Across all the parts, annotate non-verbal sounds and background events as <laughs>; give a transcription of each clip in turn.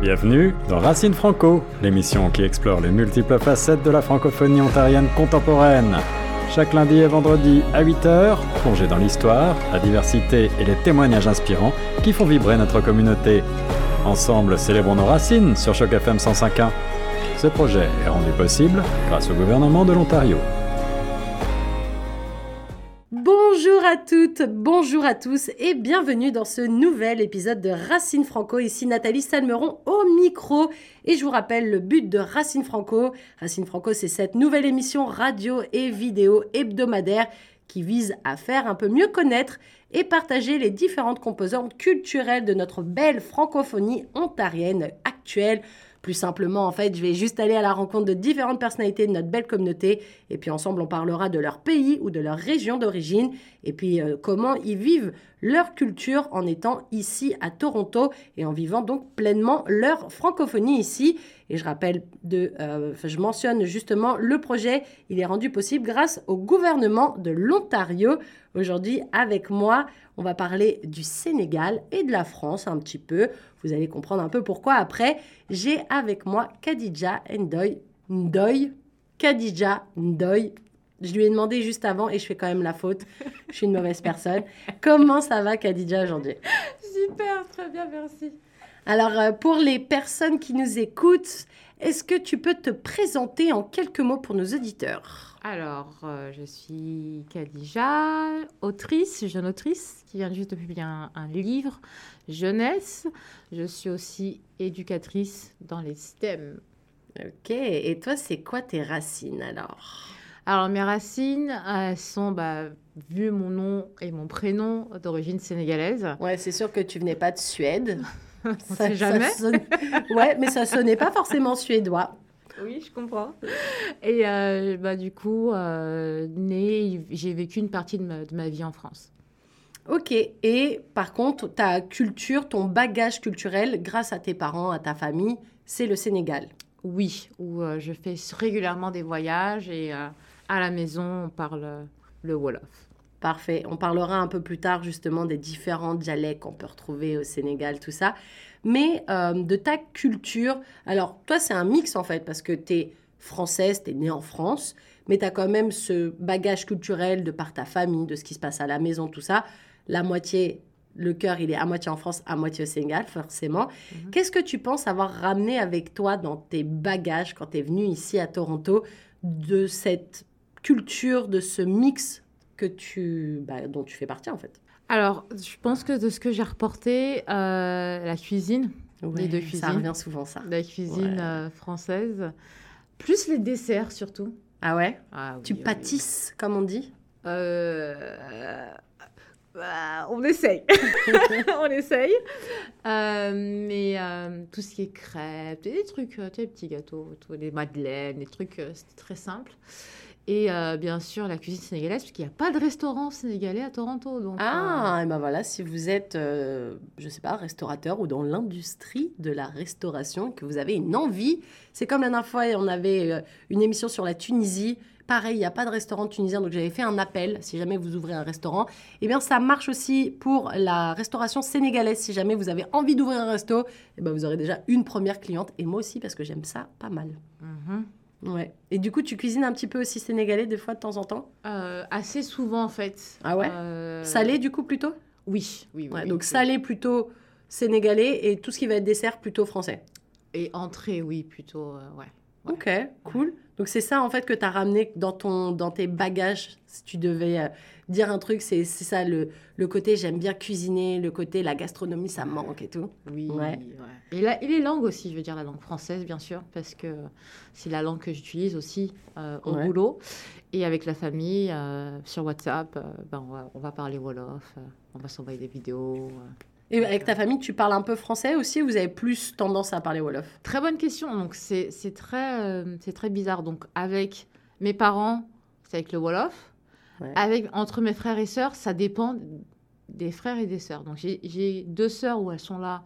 Bienvenue dans Racine Franco, l'émission qui explore les multiples facettes de la francophonie ontarienne contemporaine. Chaque lundi et vendredi à 8h, plongez dans l'histoire, la diversité et les témoignages inspirants qui font vibrer notre communauté. Ensemble, célébrons nos racines sur Choc FM 105.1. Ce projet est rendu possible grâce au gouvernement de l'Ontario. Bonjour à tous et bienvenue dans ce nouvel épisode de Racine Franco. Ici Nathalie Salmeron au micro et je vous rappelle le but de Racine Franco. Racine Franco, c'est cette nouvelle émission radio et vidéo hebdomadaire qui vise à faire un peu mieux connaître et partager les différentes composantes culturelles de notre belle francophonie ontarienne actuelle plus simplement, en fait, je vais juste aller à la rencontre de différentes personnalités de notre belle communauté et puis ensemble, on parlera de leur pays ou de leur région d'origine et puis euh, comment ils vivent leur culture en étant ici à Toronto et en vivant donc pleinement leur francophonie ici. Et je rappelle, euh, je mentionne justement le projet, il est rendu possible grâce au gouvernement de l'Ontario. Aujourd'hui, avec moi, on va parler du Sénégal et de la France un petit peu. Vous allez comprendre un peu pourquoi après. J'ai avec moi Khadija Ndoy. Ndoy. Khadija Ndoy. Je lui ai demandé juste avant et je fais quand même la faute. Je suis une mauvaise personne. Comment ça va, Khadija, aujourd'hui? Super, très bien, merci. Alors, euh, pour les personnes qui nous écoutent, est-ce que tu peux te présenter en quelques mots pour nos auditeurs? Alors, euh, je suis Khadija, autrice, jeune autrice, qui vient juste de publier un, un livre jeunesse. Je suis aussi éducatrice dans les STEM. Ok, et toi, c'est quoi tes racines alors? Alors, mes racines, elles sont, bah, vu mon nom et mon prénom, d'origine sénégalaise. Ouais, c'est sûr que tu venais pas de Suède. <laughs> On sait jamais. sonne- Ouais, mais ça sonnait pas forcément suédois. Oui, je comprends. Et euh, bah, du coup, euh, née, j'ai vécu une partie de ma, de ma vie en France. Ok, et par contre, ta culture, ton bagage culturel, grâce à tes parents, à ta famille, c'est le Sénégal. Oui, où euh, je fais régulièrement des voyages et euh, à la maison, on parle euh, le Wolof. Parfait. On parlera un peu plus tard justement des différents dialectes qu'on peut retrouver au Sénégal, tout ça. Mais euh, de ta culture, alors toi c'est un mix en fait, parce que tu es française, tu es née en France, mais tu as quand même ce bagage culturel de par ta famille, de ce qui se passe à la maison, tout ça. La moitié, le cœur, il est à moitié en France, à moitié au Sénégal, forcément. Mhm. Qu'est-ce que tu penses avoir ramené avec toi dans tes bagages quand tu es venu ici à Toronto de cette culture, de ce mix que tu, bah, dont tu fais partie en fait? Alors, je pense que de ce que j'ai reporté, euh, la cuisine, Les deux Ça cuisines. revient souvent ça. la cuisine Ouais. euh, française, plus les desserts surtout. Ah ouais? Ah, Tu oui, oui, pâtisses, comme on dit? Euh, bah, on essaye. <laughs> <laughs> on essaye. Mais tout ce qui est crêpes, des trucs, tu sais, les petits gâteaux, les madeleines, des trucs, c'était très simple. Et euh, bien sûr, la cuisine sénégalaise, puisqu'il n'y a pas de restaurant sénégalais à Toronto. Donc, euh, Ah, et ben voilà, si vous êtes, euh, je sais pas, restaurateur ou dans l'industrie de la restauration, que vous avez une envie, c'est comme la dernière fois, on avait euh, une émission sur la Tunisie. Pareil, il n'y a pas de restaurant tunisien, donc j'avais fait un appel, si jamais vous ouvrez un restaurant. Eh bien, ça marche aussi pour la restauration sénégalaise. Si jamais vous avez envie d'ouvrir un resto, eh ben, vous aurez déjà une première cliente. Et moi aussi, parce que j'aime ça pas mal. mhm. Ouais. Et du coup, tu cuisines un petit peu aussi sénégalais des fois de temps en temps? Euh, assez souvent, en fait. Ah ouais? Euh, Salé, du coup, plutôt? Oui, oui, oui. Ouais, oui, donc oui. salé plutôt sénégalais et tout ce qui va être dessert plutôt français. Et entrée, oui, plutôt, euh, ouais. Ok, cool. Donc c'est ça en fait que tu as ramené dans, ton, dans tes bagages, si tu devais euh, dire un truc, c'est ça le, le côté j'aime bien cuisiner, le côté la gastronomie ça me manque et tout. Oui, Ouais. ouais. Et, la- et les langues aussi, je veux dire la langue française, bien sûr, parce que c'est la langue que j'utilise aussi euh, au Ouais. boulot. Et avec la famille, euh, sur WhatsApp, ben, on, va, on va parler Wolof, on va s'envoyer des vidéos. Euh. Et avec ta famille, tu parles un peu français aussi ou vous avez plus tendance à parler Wolof? Très bonne question. Donc, c'est très, euh, c'est très bizarre. Donc, avec mes parents, c'est avec le Wolof. Ouais. Avec, entre mes frères et sœurs, ça dépend des frères et des sœurs. Donc, j'ai- deux sœurs où elles sont là,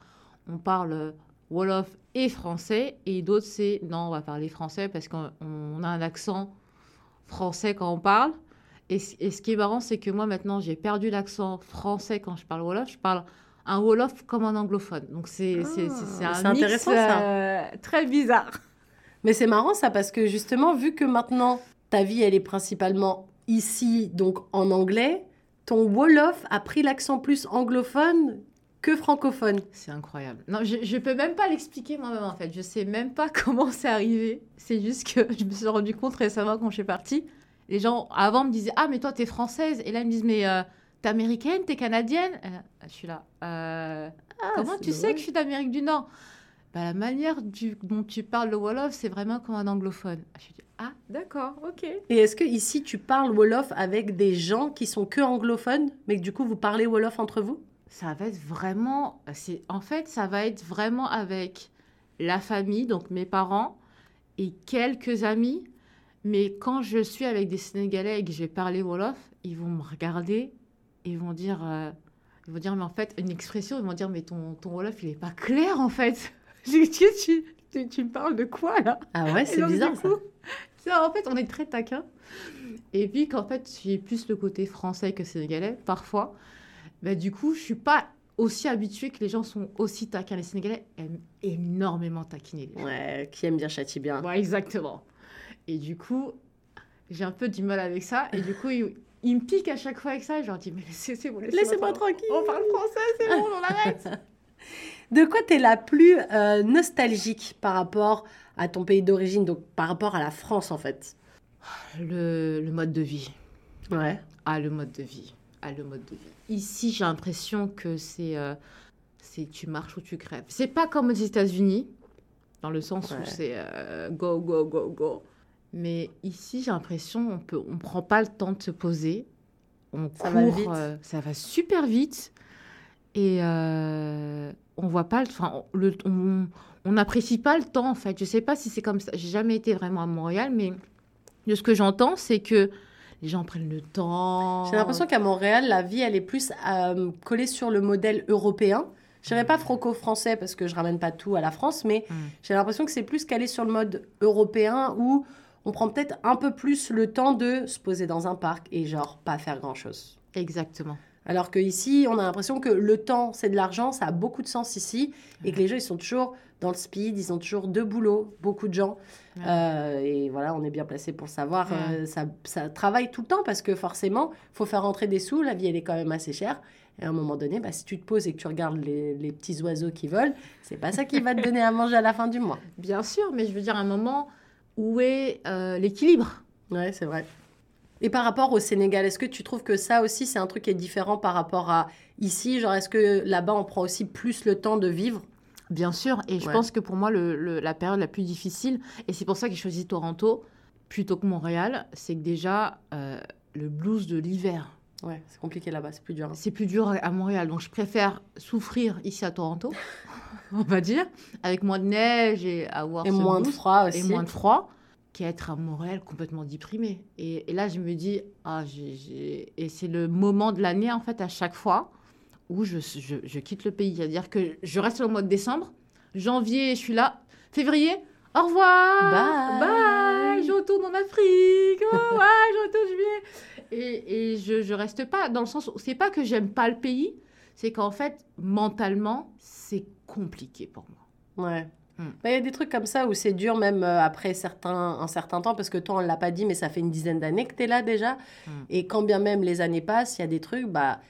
on parle Wolof et français. Et d'autres, c'est non, on va parler français parce qu'on on a un accent français quand on parle. Et, et ce qui est marrant, c'est que moi, maintenant, j'ai perdu l'accent français quand je parle Wolof. Je parle un Wolof comme un anglophone. Donc c'est c'est- c'est- c'est Ah, un mix intéressant, ça. euh, très bizarre. Mais c'est marrant ça parce que justement, vu que maintenant ta vie elle est principalement ici, donc en anglais, ton Wolof a pris l'accent plus anglophone que francophone. C'est incroyable. Non, je, je peux même pas l'expliquer moi-même en fait. Je sais même pas <laughs> comment c'est arrivé. C'est juste que <laughs> je me suis rendu compte récemment quand je suis partie. Les gens avant me disaient Ah, mais toi t'es française. Et là ils me disent Mais euh, t'es américaine, t'es canadienne? Là, Je suis là. Euh, comment c'est tu sais que je suis d'Amérique du Nord? Bah, La manière du- dont tu parles le Wolof, c'est vraiment comme un anglophone. Je suis dit Ah, d'accord, ok. Et est-ce que ici tu parles Wolof avec des gens qui sont que anglophones, mais que du coup vous parlez Wolof entre vous? Ça va être vraiment. C'est en fait, ça va être vraiment avec la famille, donc mes parents et quelques amis. Mais quand je suis avec des Sénégalais et que je vais parler Wolof, ils vont me regarder ils vont dire, euh, ils vont dire, mais en fait, une expression, ils vont dire, mais ton, ton Wolof, il est pas clair en fait. <laughs> Tu, tu, tu, tu me parles de quoi là? Ah ouais, c'est bizarre du ça. coup, ça, en fait, on est très taquin. Et puis qu'en fait, j'ai plus le côté français que sénégalais, parfois. Bah, du coup, je suis pas aussi habituée que les gens sont aussi taquins. Les Sénégalais aiment énormément taquiner les gens. Ouais, qui aime bien châtie bien. Ouais, exactement. Et du coup, j'ai un peu du mal avec ça. Et du coup, ils, ils me piquent à chaque fois avec ça. Je leur dis, mais laissez, c'est bon, laissez-moi tranquille. On parle français, c'est bon, on arrête. <laughs> De quoi t'es la plus euh, nostalgique par rapport à ton pays d'origine, donc par rapport à la France en fait? Le, le mode de vie. Ouais. Ah, le mode de vie. Ah, le mode de vie. Ici, j'ai l'impression que c'est euh, c'est tu marches ou tu crèves. C'est pas comme aux États-Unis, dans le sens Ouais. où c'est euh, go, go, go, go. Mais ici, j'ai l'impression on peut, on prend pas le temps de se poser. On Ça court, va vite. euh, ça va super vite. Et euh, on voit pas le, enfin, on- le, on on n'apprécie pas le temps en fait. Je sais pas si c'est comme ça. J'ai jamais été vraiment à Montréal, mais de ce que j'entends, c'est que les gens prennent le temps. J'ai l'impression qu'à Montréal, la vie, elle est plus euh, collée sur le modèle européen. Je dirais pas franco-français parce que je ramène pas tout à la France, mais Mm. j'ai l'impression que c'est plus calé sur le mode européen où on prend peut-être un peu plus le temps de se poser dans un parc et genre pas faire grand-chose. Exactement. Alors que ici, on a l'impression que le temps, c'est de l'argent, ça a beaucoup de sens ici, et que les gens, ils sont toujours dans le speed, ils ont toujours deux boulots, beaucoup de gens. Ouais. Euh, et voilà, on est bien placé pour savoir, Ouais. euh, ça, ça travaille tout le temps, parce que forcément, faut faire rentrer des sous, la vie, elle est quand même assez chère. Et à un moment donné, bah, si tu te poses et que tu regardes les, les petits oiseaux qui volent, c'est pas ça qui va te donner à manger à la fin du mois. Bien sûr, mais je veux dire, à un moment, où est euh, l'équilibre Ouais, c'est vrai. Et par rapport au Sénégal, est-ce que tu trouves que ça aussi, c'est un truc qui est différent par rapport à ici? Genre, est-ce que là-bas, on prend aussi plus le temps de vivre? Bien sûr, et je Ouais. pense que pour moi, le- le- la période la plus difficile, et c'est pour ça que j'ai choisi Toronto plutôt que Montréal, c'est que déjà, euh, le blues de l'hiver, Ouais, c'est compliqué là-bas, c'est plus dur. hein. c'est plus dur à Montréal. Donc, je préfère souffrir ici à Toronto, <laughs> on va dire, avec moins de neige et avoir Et moins de froid et aussi. moins de froid qu'être à Montréal complètement déprimé. Et, et là, je me dis, ah, et c'est le moment de l'année, en fait, à chaque fois, où je, je, je quitte le pays. C'est-à-dire que je reste au mois de décembre, janvier, je suis là, février, au revoir, Bye. bye, je retourne en Afrique, oh, ouais, je retourne juillet. Et, et je, je reste pas, dans le sens où c'est pas que j'aime pas le pays, c'est qu'en fait, mentalement, c'est compliqué pour moi. Ouais. Hmm. Bah, Il y a des trucs comme ça où c'est dur même euh, après certains, un certain temps, parce que toi, on ne l'a pas dit, mais ça fait une dizaine d'années que tu es là déjà. Hmm. Et quand bien même les années passent, il y a des trucs, bah,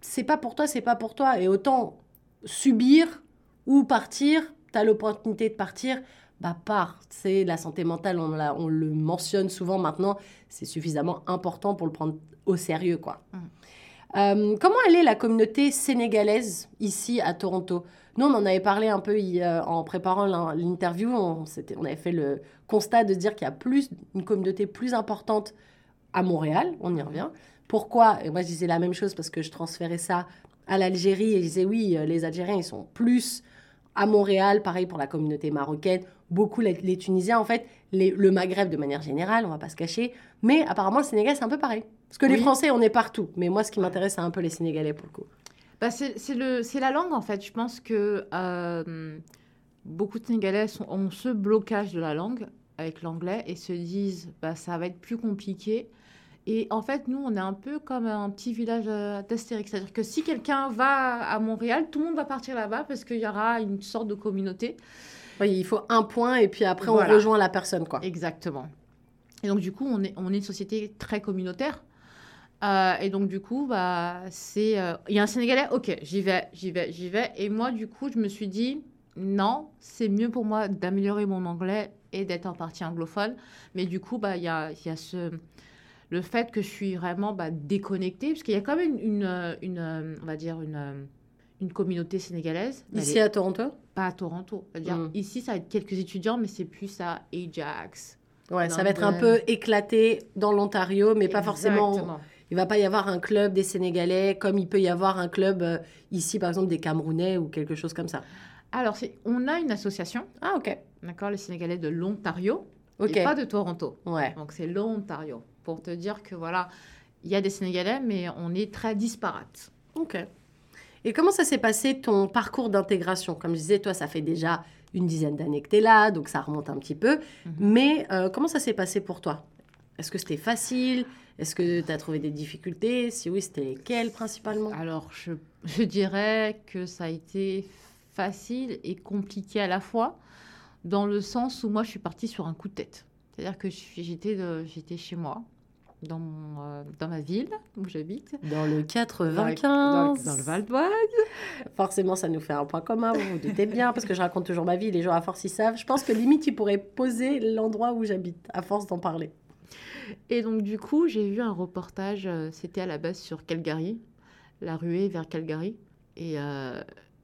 c'est pas pour toi, c'est pas pour toi. Et autant subir ou partir, tu as l'opportunité de partir, bah pars. C'est la santé mentale, on, l'a- on le mentionne souvent maintenant, c'est suffisamment important pour le prendre au sérieux, quoi. Mm. Euh, comment elle est la communauté sénégalaise ici à Toronto? Nous, on en avait parlé un peu euh, en préparant l'in- l'interview. On, on avait fait le constat de dire qu'il y a plus, une communauté plus importante à Montréal. On y revient. Pourquoi? Et moi, je disais la même chose parce que je transférais ça à l'Algérie et je disais oui, euh, les Algériens, ils sont plus à Montréal. Pareil pour la communauté marocaine. Beaucoup les, les Tunisiens, en fait, les- le Maghreb de manière générale, on va pas se cacher. Mais apparemment, le Sénégal, c'est un peu pareil. Parce que les. Français, on est partout. Mais moi, ce qui m'intéresse, c'est un peu les Sénégalais pour le coup. Bah, c'est la langue, en fait. Je pense que euh, beaucoup de Sénégalais sont- ont ce blocage de la langue avec l'anglais et se disent bah, ça va être plus compliqué. Et en fait, nous, on est un peu comme un petit village euh, d'Astérix. C'est-à-dire que si quelqu'un va à Montréal, tout le monde va partir là-bas parce qu'il y aura une sorte de communauté. Oui, il faut un point et puis après Voilà. on rejoint la personne quoi. Exactement. Et donc, du coup, on est, on est une société très communautaire. Euh, et donc, du coup, bah, c'est. euh, Il y a un Sénégalais, ok, j'y vais, j'y vais, j'y vais. Et moi, du coup, je me suis dit, non, c'est mieux pour moi d'améliorer mon anglais et d'être en partie anglophone. Mais du coup, bah, il y a, y a ce. Le fait que je suis vraiment bah, déconnectée, parce qu'il y a quand même une, une, une, on va dire, une, une communauté sénégalaise. Ici est à Toronto pas à Toronto. C'est-à-dire, Mm. ici, ça va être quelques étudiants, mais c'est plus à Ajax. Ouais, ça va être un peu éclaté dans l'Ontario, mais pas forcément. Exactement. Il va pas y avoir un club des Sénégalais comme il peut y avoir un club euh, ici, par exemple, des Camerounais ou quelque chose comme ça. Alors, on a une association, Ah, ok. d'accord, les Sénégalais de l'Ontario, Ok. et pas de Toronto. Ouais. Donc, c'est l'Ontario. Pour te dire que, voilà, il y a des Sénégalais, mais on est très disparates. Ok. Et comment ça s'est passé ton parcours d'intégration? Comme je disais, toi, ça fait déjà une dizaine d'années que tu es là, donc ça remonte un petit peu. Mhm. Mais euh, comment ça s'est passé pour toi? Est-ce que c'était facile? Est-ce que tu as trouvé des difficultés? Si oui, c'était lesquelles principalement? Alors, je, je dirais que ça a été facile et compliqué à la fois, dans le sens où moi, je suis partie sur un coup de tête. C'est-à-dire que j'étais chez moi, dans, mon, euh, dans ma ville où j'habite. Dans le Dans le- 95 Dans, le- dans le Val d'Oise. Forcément, ça nous fait un point commun, vous vous doutez bien, parce que je raconte toujours ma vie, les gens à force ils savent. Je pense que limite, ils pourraient poser l'endroit où j'habite, à force d'en parler. Et donc, du coup, j'ai vu un reportage, euh, c'était à la base sur Calgary, la ruée vers Calgary. Et euh,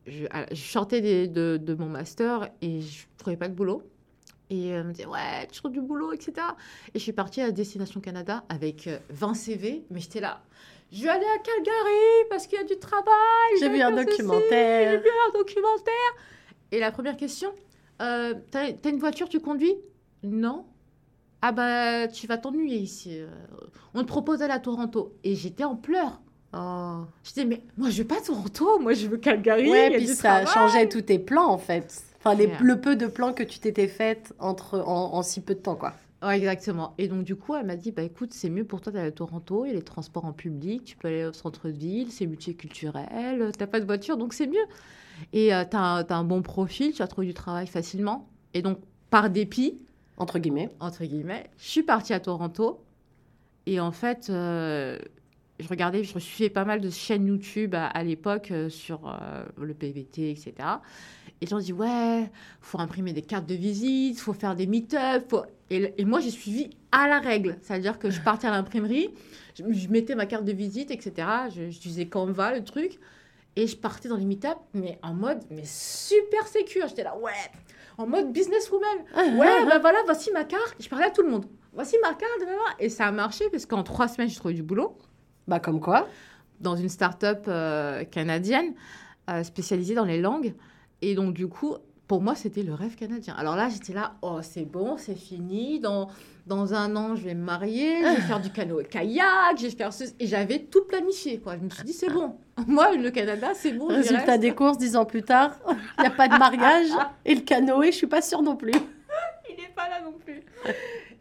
je, ah, je sortais des- de, de mon master et je ne trouvais pas de boulot. Et euh, me disait, ouais, tu trouves du boulot, etc. Et je suis partie à Destination Canada avec euh, 20 CV, mais j'étais là. Je vais aller à Calgary parce qu'il y a du travail. J'ai vu un documentaire. J'ai vu un documentaire. Et la première question, euh, t'as une voiture, tu conduis? Non. Ah bah, tu vas t'ennuyer ici. euh, On te propose d'aller à Toronto. Et j'étais en pleurs. Oh. Je disais, mais moi, je veux pas Toronto, moi, je veux Calgary. Ouais, puis ça travail. changeait tous tes plans en fait. Enfin, les- Ouais. le peu de plans que tu t'étais fait entre, en, en si peu de temps, quoi. Ouais, exactement. Et donc, du coup, elle m'a dit, bah écoute, c'est mieux pour toi d'aller à Toronto, il y a les transports en public, tu peux aller au centre-ville, c'est multiculturel, t'as pas de voiture, donc c'est mieux. Et euh, t'as un, t'as un bon profil, tu vas trouver du travail facilement. Et donc, par dépit, Entre guillemets. entre guillemets, je suis partie à Toronto. Et en fait, euh, je regardais, je suivais pas mal de chaînes YouTube à, à l'époque euh, sur euh, le PVT, etc. Et les gens disent, ouais, faut imprimer des cartes de visite, faut faire des meet-up. faut- Et, et moi, j'ai suivi à la règle. C'est-à-dire que je <laughs> partais à l'imprimerie, je, je mettais ma carte de visite, etc. Je, je disais Canva, le truc. Et je partais dans les meet-up, mais en mode mais super sécure. J'étais là, ouais, en mode businesswoman. <laughs> Ouais, bah voilà, voici ma carte. Je parlais à tout le monde. Voici ma carte. Et ça a marché parce qu'en trois semaines, j'ai trouvé du boulot Bah, comme quoi. dans une start-up euh, canadienne euh, spécialisée dans les langues. Et donc, du coup, pour moi, c'était le rêve canadien. Alors là, j'étais là, oh, c'est bon, c'est fini. Dans, dans un an, je vais me marier, je vais faire du canoë-kayak, je vais faire ce... Et j'avais tout planifié, quoi. Je me suis dit, c'est bon. <laughs> Moi, le Canada, c'est bon. Résultat des courses, dix ans plus tard, il n'y a pas de mariage. <laughs> Et le canoë, je suis pas sûre non plus. <laughs> il n'est pas là non plus.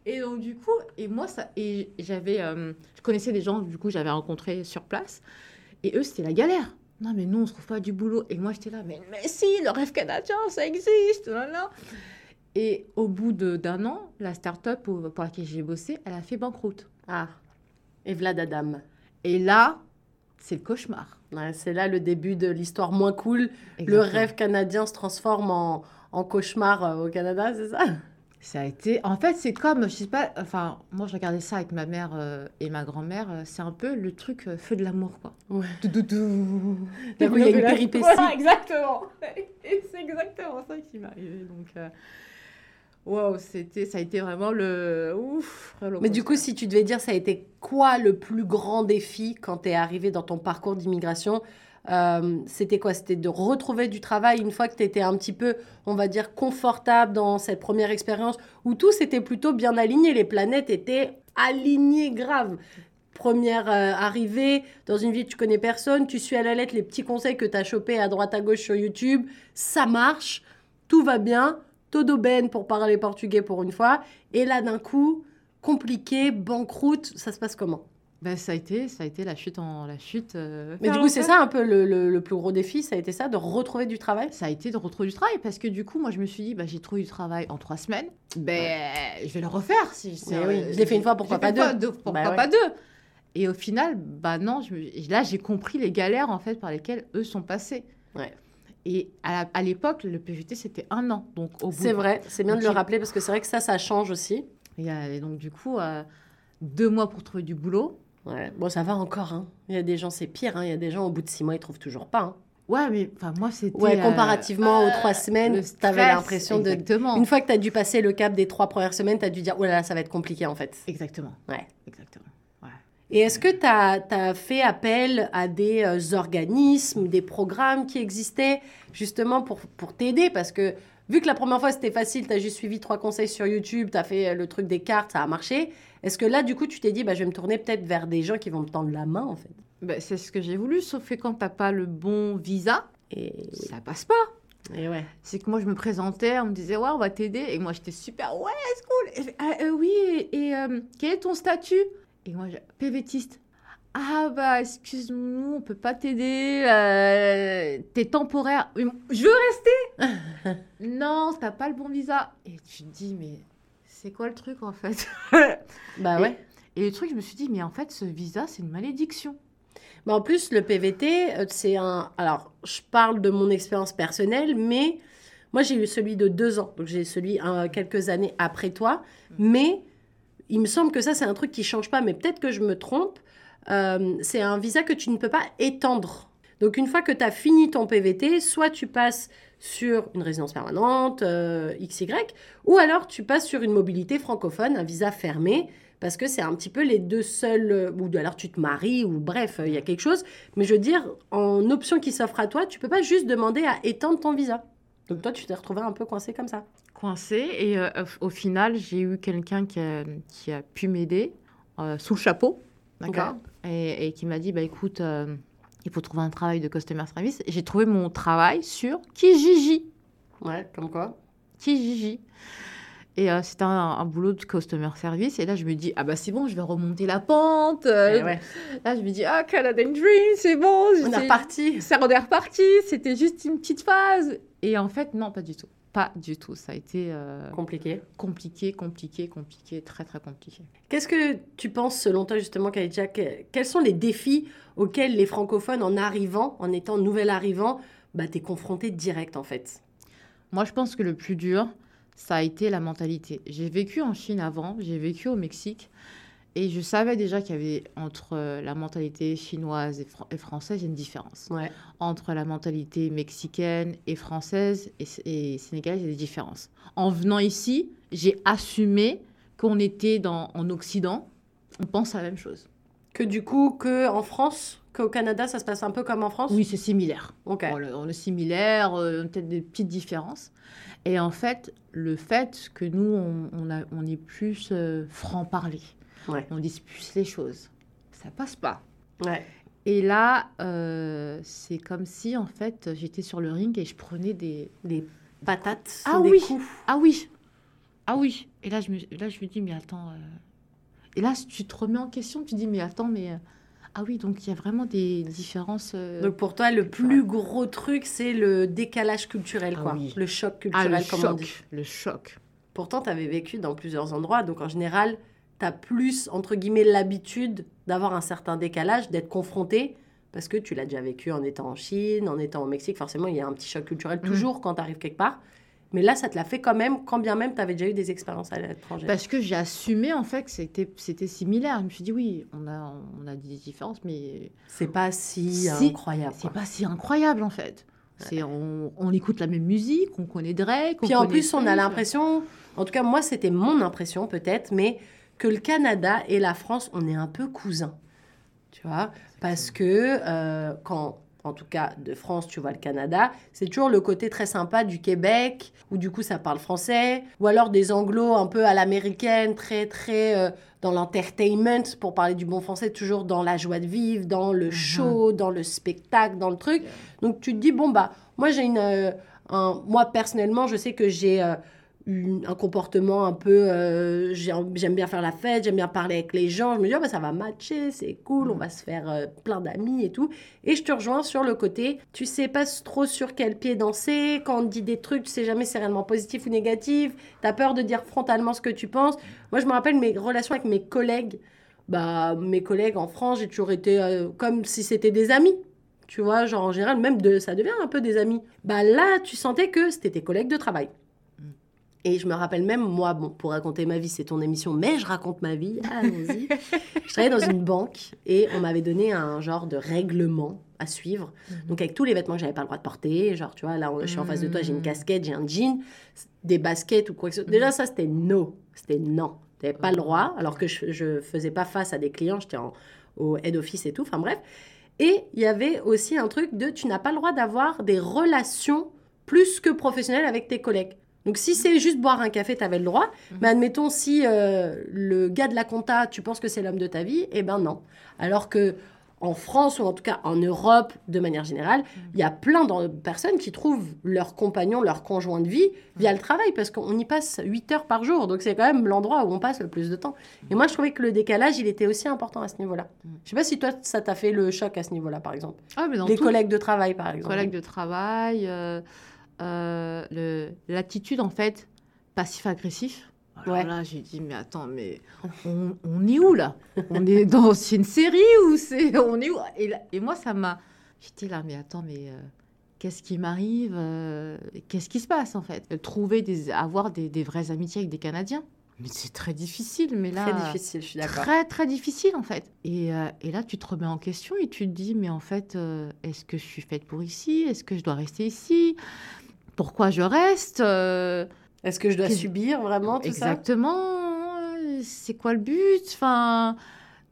Et donc du coup, et moi ça, et j'avais, euh, je connaissais des gens du coup j'avais rencontré sur place, et eux c'était la galère. Non mais nous on se trouve pas du boulot. Et moi j'étais là, mais, mais si, le rêve canadien ça existe. là, là. Et au bout de- d'un an, la start-up pour, pour laquelle j'ai bossé, elle a fait banqueroute. Ah. Et Vlad Adam. Et là, c'est le cauchemar. Ouais, c'est là le début de l'histoire moins cool. Le rêve canadien se transforme en, en cauchemar euh, au Canada, c'est ça? Ça a été. En fait, c'est comme, je sais pas, enfin, moi je regardais ça avec ma mère euh, et ma grand-mère, euh, c'est un peu le truc euh, feu de l'amour, quoi. Ouais. Doudou. D'un coup, il y a une péripétie. Voilà, exactement. <laughs> Et c'est exactement ça qui m'est arrivé. Donc, waouh, c'était, ça a été vraiment le. Ouf. Mais du coup, si tu devais dire, ça a été quoi le plus grand défi quand tu es arrivé dans ton parcours d'immigration? Euh, C'était quoi? C'était de retrouver du travail une fois que tu étais un petit peu, on va dire, confortable dans cette première expérience où tout s'était plutôt bien aligné, les planètes étaient alignées grave. Première euh, arrivée dans une ville, tu connais personne, tu suis à la lettre les petits conseils que tu as chopés à droite à gauche sur YouTube, ça marche, tout va bien, todo ben pour parler portugais pour une fois, et là d'un coup, compliqué, banqueroute, ça se passe comment? Ben, ça a été, ça a été la chute en la chute. euh, Mais du coup, c'est ça un peu le, le- le plus gros défi, ça a été ça, de retrouver du travail? Ça a été de retrouver du travail parce que du coup, moi, je me suis dit, bah, j'ai trouvé du travail en trois semaines. Ben, je vais le refaire. Si, euh, oui, je l'ai fait une fois, pourquoi l'ai pas deux Pourquoi Bah ouais. pas deux? Et au final, bah non, je me- là, j'ai compris les galères en fait par lesquelles eux sont passés. Ouais. Et à, l'époque, le PVT, c'était un an. Donc, au bout C'est vrai, c'est bien de le rappeler parce que c'est vrai que ça, ça change aussi. Et donc, du coup, euh, deux mois pour trouver du boulot. Ouais. Bon, ça va encore. Hein. Il y a des gens, c'est pire. hein. Il y a des gens, au bout de six mois, ils trouvent toujours pas. hein. Ouais, mais enfin, moi, c'était. Ouais, euh, comparativement aux euh, trois semaines, t'avais stress, l'impression de. Exactement. Une fois que tu as dû passer le cap des trois premières semaines, tu as dû dire, oh là là, ça va être compliqué en fait. Exactement. Ouais. Exactement. Et est-ce que tu as, fait appel à des euh, organismes, des programmes qui existaient justement pour, pour t'aider? Parce que vu que la première fois c'était facile, tu as juste suivi trois conseils sur YouTube, tu as fait le truc des cartes, ça a marché. Est-ce que là, du coup, tu t'es dit, bah, je vais me tourner peut-être vers des gens qui vont me tendre la main en fait? Ben, c'est ce que j'ai voulu, sauf que quand t'as pas le bon visa, Et, ça passe pas. et ouais. C'est que moi, je me présentais, on me disait, ouais, on va t'aider. Et moi, j'étais super, ouais, c'est cool. Et Ah, euh, oui, et, et, euh, quel est ton statut? Et moi, PVTiste. Ah, bah, excuse-nous, on peut pas t'aider. euh, T'es temporaire. Je veux rester. <laughs> non, t'as pas le bon visa. Et tu te dis, mais c'est quoi le truc, en fait? <laughs> Bah Et- ouais. Et le truc, je me suis dit, mais en fait, ce visa, c'est une malédiction. Mais en plus, le PVT, euh, c'est un. Alors, je parle de mon expérience personnelle, mais moi, j'ai eu celui de deux ans. Donc, j'ai celui quelques années après toi. Mais il me semble que ça, c'est un truc qui change pas. Mais peut-être que je me trompe. Euh, c'est un visa que tu ne peux pas étendre. Donc, une fois que tu as fini ton PVT, soit tu passes sur une résidence permanente, euh, XY, ou alors tu passes sur une mobilité francophone, un visa fermé, parce que c'est un petit peu les deux seuls, euh, ou alors tu te maries, ou bref, euh, il y a quelque chose. Mais je veux dire, en option qui s'offre à toi, tu peux pas juste demander à étendre ton visa. Donc toi, tu t'es retrouvé un peu coincé comme ça. coincée. Et euh, au- final, j'ai eu quelqu'un qui a, qui a pu m'aider euh, sous le chapeau, d'accord? Et, et qui m'a dit, bah, écoute, il faut trouver un travail de customer service. J'ai trouvé mon travail sur Kijiji. Ouais, comme quoi Kijiji. Et euh, c'était un, un boulot de customer service. Et là, je me dis, ah bah c'est bon, je vais remonter la pente. Euh, Eh ouais. Là, je me dis, ah, Canadian Dream, c'est bon. On c'est- est reparti. ça on est reparti, c'était juste une petite phase. Et en fait, non, pas du tout. Pas du tout. Ça a été euh, Compliqué. compliqué, compliqué, compliqué, très très compliqué. Qu'est-ce que tu penses, selon toi, justement, Kaïdja, que- quels sont les défis auxquels les francophones, en arrivant, en étant nouvel arrivant, bah, t'es confronté direct, en fait? Moi, je pense que le plus dur, ça a été la mentalité. J'ai vécu en Chine avant, j'ai vécu au Mexique. Et je savais déjà qu'il y avait entre euh, la mentalité chinoise et, fran- et française, il y a une différence. Ouais. Entre la mentalité mexicaine et française et, et sénégalaise, il y a des différences. En venant ici, j'ai assumé qu'on était dans, en Occident, on pense à la même chose. Que du coup, que en France, qu'au Canada, ça se passe un peu comme en France? Oui, c'est similaire. On, est- on est similaire, euh, peut-être des petites différences. Et en fait, le fait que nous, on, on, a- on est plus euh, franc-parler, Ouais. on plus les choses, ça passe pas. Ouais. Et là, euh, c'est comme si, en fait, j'étais sur le ring et je prenais des... Des patates, Ah des oui. coups. Ah oui Ah oui Et là, je me, là, je me dis, mais attends... euh, Et là, tu te remets en question, tu dis, mais attends, mais... euh, Ah oui, donc il y a vraiment des différences... euh, Donc pour toi, le plus gros truc, c'est le décalage culturel, Ah quoi. oui. Le choc ah, culturel, le comme on dit. choc, le choc. Pourtant, tu avais vécu dans plusieurs endroits, donc en général, tu as plus, entre guillemets, l'habitude d'avoir un certain décalage, d'être confronté, parce que tu l'as déjà vécu en étant en Chine, en étant au Mexique, forcément, il y a un petit choc culturel Mhm. toujours quand tu arrives quelque part. Mais là, ça te l'a fait quand même, quand bien même tu avais déjà eu des expériences à l'étranger. Parce que j'ai assumé en fait que c'était c'était similaire. Je me suis dit oui, on a on a des différences, mais C'est pas si, Si, incroyable. c'est pas si incroyable en fait. C'est on, on écoute la même musique, on connaît Drake. Puis en plus, on a l'impression, en tout cas moi c'était mon impression peut-être, mais que le Canada et la France, on est un peu cousins. Tu vois Parce que euh, quand, en tout cas de France, tu vois le Canada, c'est toujours le côté très sympa du Québec, où du coup ça parle français, ou alors des anglos un peu à l'américaine, très très euh, dans l'entertainment, pour parler du bon français, toujours dans la joie de vivre, dans le show, dans le spectacle, dans le truc. Donc tu te dis, bon bah, moi j'ai une... euh, un- moi personnellement, je sais que j'ai... euh, une- un comportement un peu euh, j'ai- j'aime bien faire la fête, j'aime bien parler avec les gens. Je me dis, oh, bah, ça va matcher, c'est cool, on va se faire euh, plein d'amis et tout. Et je te rejoins sur le côté, tu sais pas trop sur quel pied danser. Quand on te dit des trucs, tu sais jamais si c'est réellement positif ou négatif. Tu as peur de dire frontalement ce que tu penses. Moi, je me rappelle mes relations avec mes collègues. Bah, mes collègues en France, j'ai toujours été euh, comme si c'était des amis. Tu vois, genre en général, même de, ça devient un peu des amis. Bah là, tu sentais que c'était tes collègues de travail. Et je me rappelle même, moi, bon, pour raconter ma vie, c'est ton émission, mais je raconte ma vie, allons-y. <laughs> je travaillais dans une banque et on m'avait donné un genre de règlement à suivre. Donc avec tous les vêtements que j'avais pas le droit de porter, genre tu vois, là je suis en face de toi, j'ai une casquette, j'ai un jean, des baskets ou quoi que ce soit. Déjà ça c'était no, c'était non. Tu n'avais pas le droit, alors que je, je faisais pas face à des clients, j'étais au head office et tout, enfin bref. Et il y avait aussi un truc de tu n'as pas le droit d'avoir des relations plus que professionnelles avec tes collègues. Donc si c'est juste boire un café, tu avais le droit. Mais admettons si euh, le gars de la compta, tu penses que c'est l'homme de ta vie, eh ben non. Alors que en France ou en tout cas en Europe, de manière générale, il y a plein de personnes qui trouvent leur compagnon, leur conjoint de vie via le travail parce qu'on y passe 8 heures par jour. Donc c'est quand même l'endroit où on passe le plus de temps. Et moi, je trouvais que le décalage, il était aussi important à ce niveau-là. Je sais pas si toi, ça t'a fait le choc à ce niveau-là, par exemple. Ah, mais dans Les tout. collègues de travail, par exemple. collègues de travail, euh, euh, l'attitude en fait passif-agressif. Alors Ouais. là, j'ai dit, mais attends, mais on, on est où là? On est dans c'est <laughs> une série ou c'est on est où? Et, là- et moi, ça m'a. J'étais là, mais attends, mais euh, qu'est-ce qui m'arrive euh, Qu'est-ce qui se passe en fait? Trouver des, avoir des, des vraies amitiés avec des Canadiens, mais c'est très difficile. Mais là, Très difficile, je suis d'accord. Très, très difficile en fait. Et, euh, et là, tu te remets en question et tu te dis, mais en fait, euh, est-ce que je suis faite pour ici? Est-ce que je dois rester ici? Pourquoi je reste Euh, Est-ce que je dois subir vraiment tout ça? Exactement. C'est quoi le but? Enfin,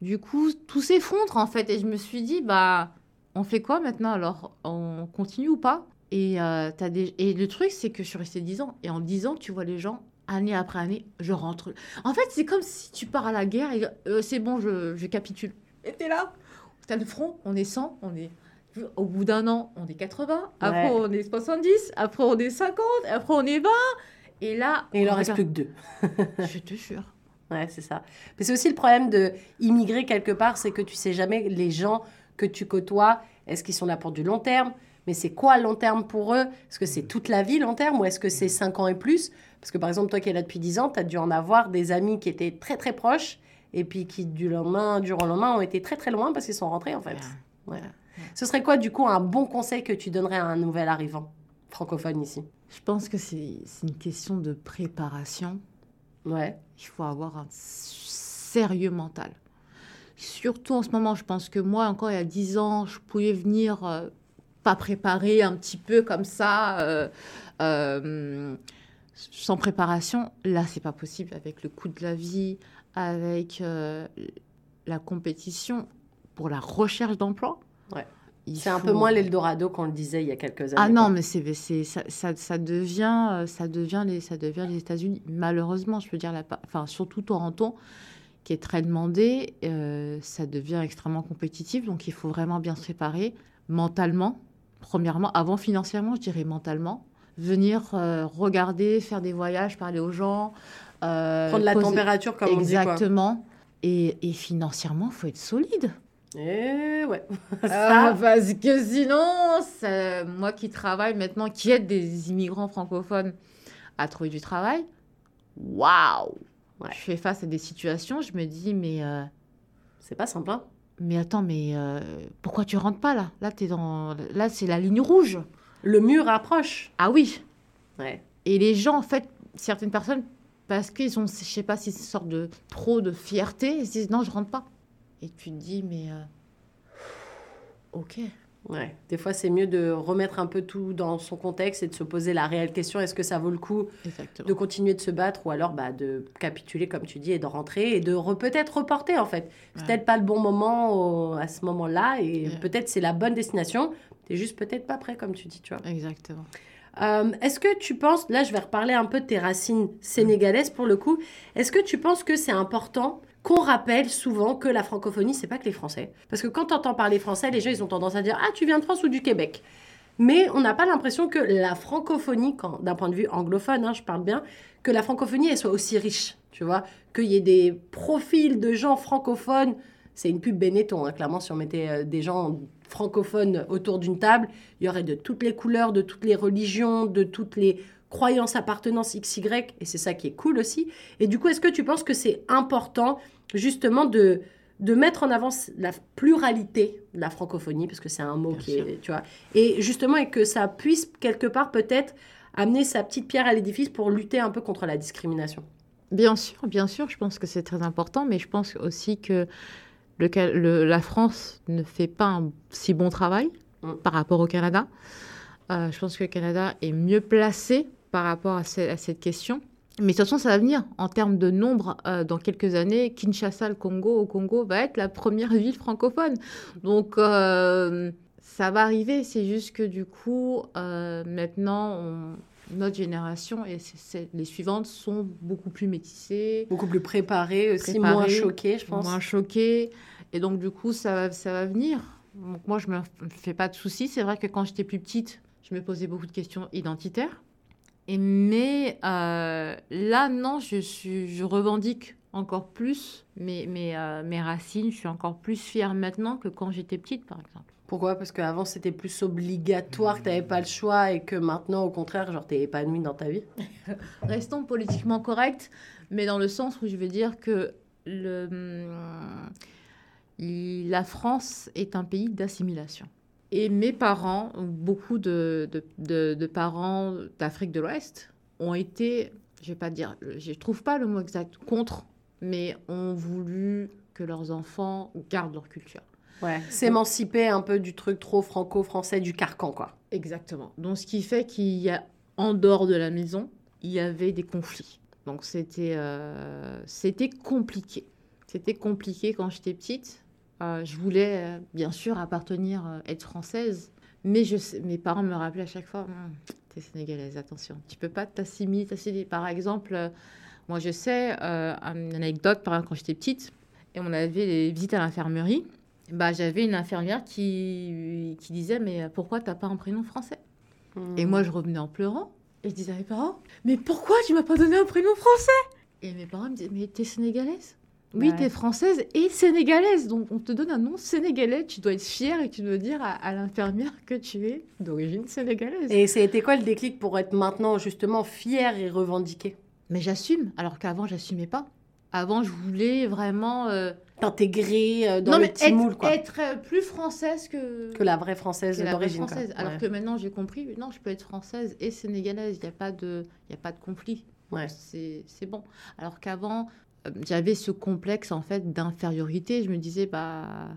du coup, tout s'effondre en fait. Et je me suis dit, bah, on fait quoi maintenant alors? On continue ou pas? Et, euh, des... et le truc, c'est que je suis restée 10 ans. Et en 10 ans, tu vois les gens, année après année, je rentre. En fait, c'est comme si tu pars à la guerre et euh, c'est bon, je, je capitule. Et t'es là? T'as le front, on est 100, on est. Au bout d'un an, on est 80, après Ouais. on est 70, après on est 50, après on est 20. Et là, Et il en reste plus que deux. <laughs> Je te jure. Ouais, c'est ça. Mais c'est aussi le problème de immigrer quelque part, c'est que tu sais jamais les gens que tu côtoies, est-ce qu'ils sont là pour du long terme Mais c'est quoi long terme pour eux? Est-ce que c'est toute la vie long terme ou est-ce que c'est 5 ans et plus? Parce que par exemple, toi qui es là depuis 10 ans, tu as dû en avoir des amis qui étaient très très proches et puis qui du lendemain, du jour au lendemain ont été très très loin parce qu'ils sont rentrés en fait. Ouais. Ce serait quoi du coup un bon conseil que tu donnerais à un nouvel arrivant francophone ici? Je pense que c'est une question de préparation. Ouais. Il faut avoir un sérieux mental. Surtout en ce moment, je pense que moi, encore il y a 10 ans, je pouvais venir euh, pas préparé un petit peu comme ça, euh, euh, sans préparation. Là, c'est pas possible avec le coût de la vie, avec la compétition pour la recherche d'emploi. Ouais. C'est un peu moins l'Eldorado qu'on le disait il y a quelques années. ah non, quoi. mais c'est, ça, ça, ça devient, euh, ça devient les, ça devient les États-Unis. Malheureusement, je veux dire, la, enfin surtout Toronto, qui est très demandé, euh, ça devient extrêmement compétitif. Donc, il faut vraiment bien se préparer mentalement. Premièrement, avant financièrement, je dirais mentalement. Venir euh, regarder, faire des voyages, parler aux gens. euh, Prendre la poser- température comme on dit quoi. Exactement. Et, et financièrement, il faut être solide. Eh ouais. <laughs> Ah, parce que sinon, ça- moi qui travaille maintenant, qui aide des immigrants francophones à trouver du travail, waouh Ouais. Je fais face à des situations, je me dis, mais, euh, c'est pas simple. Hein mais attends, mais euh, pourquoi tu rentres pas là? Là, t'es dans, là c'est la ligne rouge. Le mur approche. Ah oui Ouais. Et les gens, en fait, certaines personnes, parce qu'ils ont, je sais pas si une sorte de trop de fierté, ils se disent, non, je rentre pas. Et tu te dis, mais... euh, ok. Ouais. Des fois, c'est mieux de remettre un peu tout dans son contexte et de se poser la réelle question est-ce que ça vaut le coup Exactement. de continuer de se battre ou alors bah, de capituler, comme tu dis, et de rentrer et de re- peut-être reporter en fait. C'est Ouais. peut-être pas le bon moment au- à ce moment-là et Ouais. peut-être c'est la bonne destination. T'es juste peut-être pas prêt, comme tu dis, tu vois. Exactement. Euh, Est-ce que tu penses, là je vais reparler un peu de tes racines sénégalaises pour le coup, est-ce que tu penses que c'est important qu'on rappelle souvent que la francophonie, c'est pas que les Français. Parce que quand tu entends parler français, les gens ils ont tendance à dire Ah, tu viens de France ou du Québec. Mais on n'a pas l'impression que la francophonie, d'un point de vue anglophone, hein, je parle bien, que la francophonie elle soit aussi riche, tu vois, qu'il y ait des profils de gens francophones. C'est une pub Benetton, hein, clairement, si on mettait euh, des gens francophones autour d'une table, il y aurait de toutes les couleurs, de toutes les religions, de toutes les croyances, appartenances XY, et c'est ça qui est cool aussi. Et du coup, est-ce que tu penses que c'est important justement de, de mettre en avant la pluralité de la francophonie, parce que c'est un mot Bien qui sûr. est, tu vois, et justement, et que ça puisse quelque part peut-être amener sa petite pierre à l'édifice pour lutter un peu contre la discrimination. Bien sûr, bien sûr, je pense que c'est très important, mais je pense aussi que le- la France ne fait pas un si bon travail Mm. par rapport au Canada. Euh, je pense que le Canada est mieux placé par rapport à, ce- à cette question. Mais de toute façon, ça va venir. En termes de nombre, euh, dans quelques années, Kinshasa, le Congo, au Congo, va être la première ville francophone. Donc, euh, ça va arriver. C'est juste que du coup, euh, maintenant, on- notre génération et les suivantes sont beaucoup plus métissées, Beaucoup plus préparé, aussi moins choqué, je pense. moins choquées. Et donc, du coup, ça va, ça va venir. Donc, moi, je f- me fais pas de soucis. C'est vrai que quand j'étais plus petite, je me posais beaucoup de questions identitaires. Et, mais euh, là, non, je, suis, je revendique encore plus mes, mes, euh, mes racines. Je suis encore plus fière maintenant que quand j'étais petite, par exemple. Pourquoi? Parce qu'avant, c'était plus obligatoire, que tu n'avais pas le choix, et que maintenant, au contraire, genre, tu es épanoui dans ta vie. <laughs> Restons politiquement corrects, mais dans le sens où je veux dire que le, hum, la France est un pays d'assimilation. Et mes parents, beaucoup de, de, de- de parents d'Afrique de l'Ouest, ont été, je vais pas dire, je trouve pas le mot exact, contre, mais ont voulu que leurs enfants gardent leur culture. Ouais. S'émanciper un peu du truc trop franco-français, du carcan, quoi. Exactement. Donc, ce qui fait qu'il y a, en dehors de la maison, il y avait des conflits. Donc, c'était euh, c'était compliqué. C'était compliqué quand j'étais petite. Euh, je voulais, euh, bien sûr, appartenir, euh, être française. Mais mes parents me rappelaient à chaque fois, Hum, t'es sénégalaise, attention. Tu peux pas t'assimiler. Par exemple, moi, je sais, une anecdote, quand j'étais petite, et on avait des visites à l'infirmerie, bah, j'avais une infirmière qui, qui disait, mais pourquoi t'as pas un prénom français? Et moi, je revenais en pleurant. Et je disais à mes parents, mais pourquoi tu m'as pas donné un prénom français? Et mes parents me disaient, mais t'es sénégalaise? Oui, Ouais. t'es française et sénégalaise. Donc, on te donne un nom sénégalais. Tu dois être fière et tu dois dire à, à l'infirmière que tu es d'origine sénégalaise. Et été quoi le déclic pour être maintenant, justement, fier et revendiqué Mais j'assume, alors qu'avant, j'assumais pas. Avant, je voulais vraiment euh, T'intégrer euh, dans non, le mais petit être, moule, quoi. être euh, plus française que, Que la vraie française d'origine, française. Alors Ouais. que maintenant, j'ai compris, non, je peux être française et sénégalaise. Il n'y a, pas de- y a pas de conflit. Ouais. C'est bon. Alors qu'avant, j'avais ce complexe en fait d'infériorité. Je me disais, bah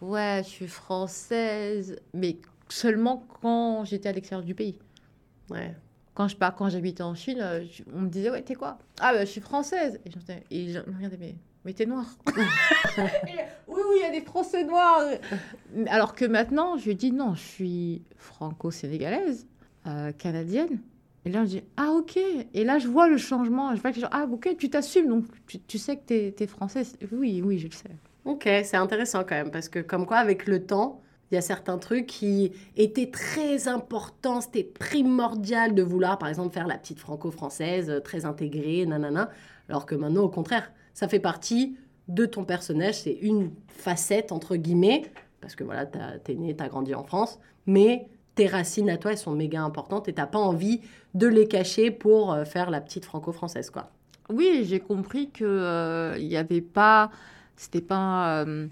ouais, je suis française, mais seulement quand j'étais à l'extérieur du pays. Ouais. Quand je pars, quand j'habitais en Chine, euh, je- on me disait, ouais, t'es quoi? Ah, bah, je suis française. Et je me et je regardais, mais, mais t'es noire. <laughs> Oui, oui, il y a des Français noirs. Alors que maintenant, je dis, non, je suis franco-sénégalaise, euh, canadienne. Et là, je dis, ah, ok. Et là, je vois le changement. Je vois que gens, ah, ok, tu t'assumes, donc tu, tu sais que t'es es française. Oui, oui, je le sais. Ok, c'est intéressant quand même, parce que comme quoi, avec le temps, il y a certains trucs qui étaient très importants, c'était primordial de vouloir, par exemple, faire la petite franco-française, euh, très intégrée, nanana, alors que maintenant, au contraire, ça fait partie de ton personnage, c'est une facette, entre guillemets, parce que voilà, t'es né, t'as grandi en France, mais tes racines à toi, elles sont méga importantes et t'as pas envie de les cacher pour euh, faire la petite franco-française, quoi. Oui, j'ai compris que euh, il y avait pas, c'était pas euh,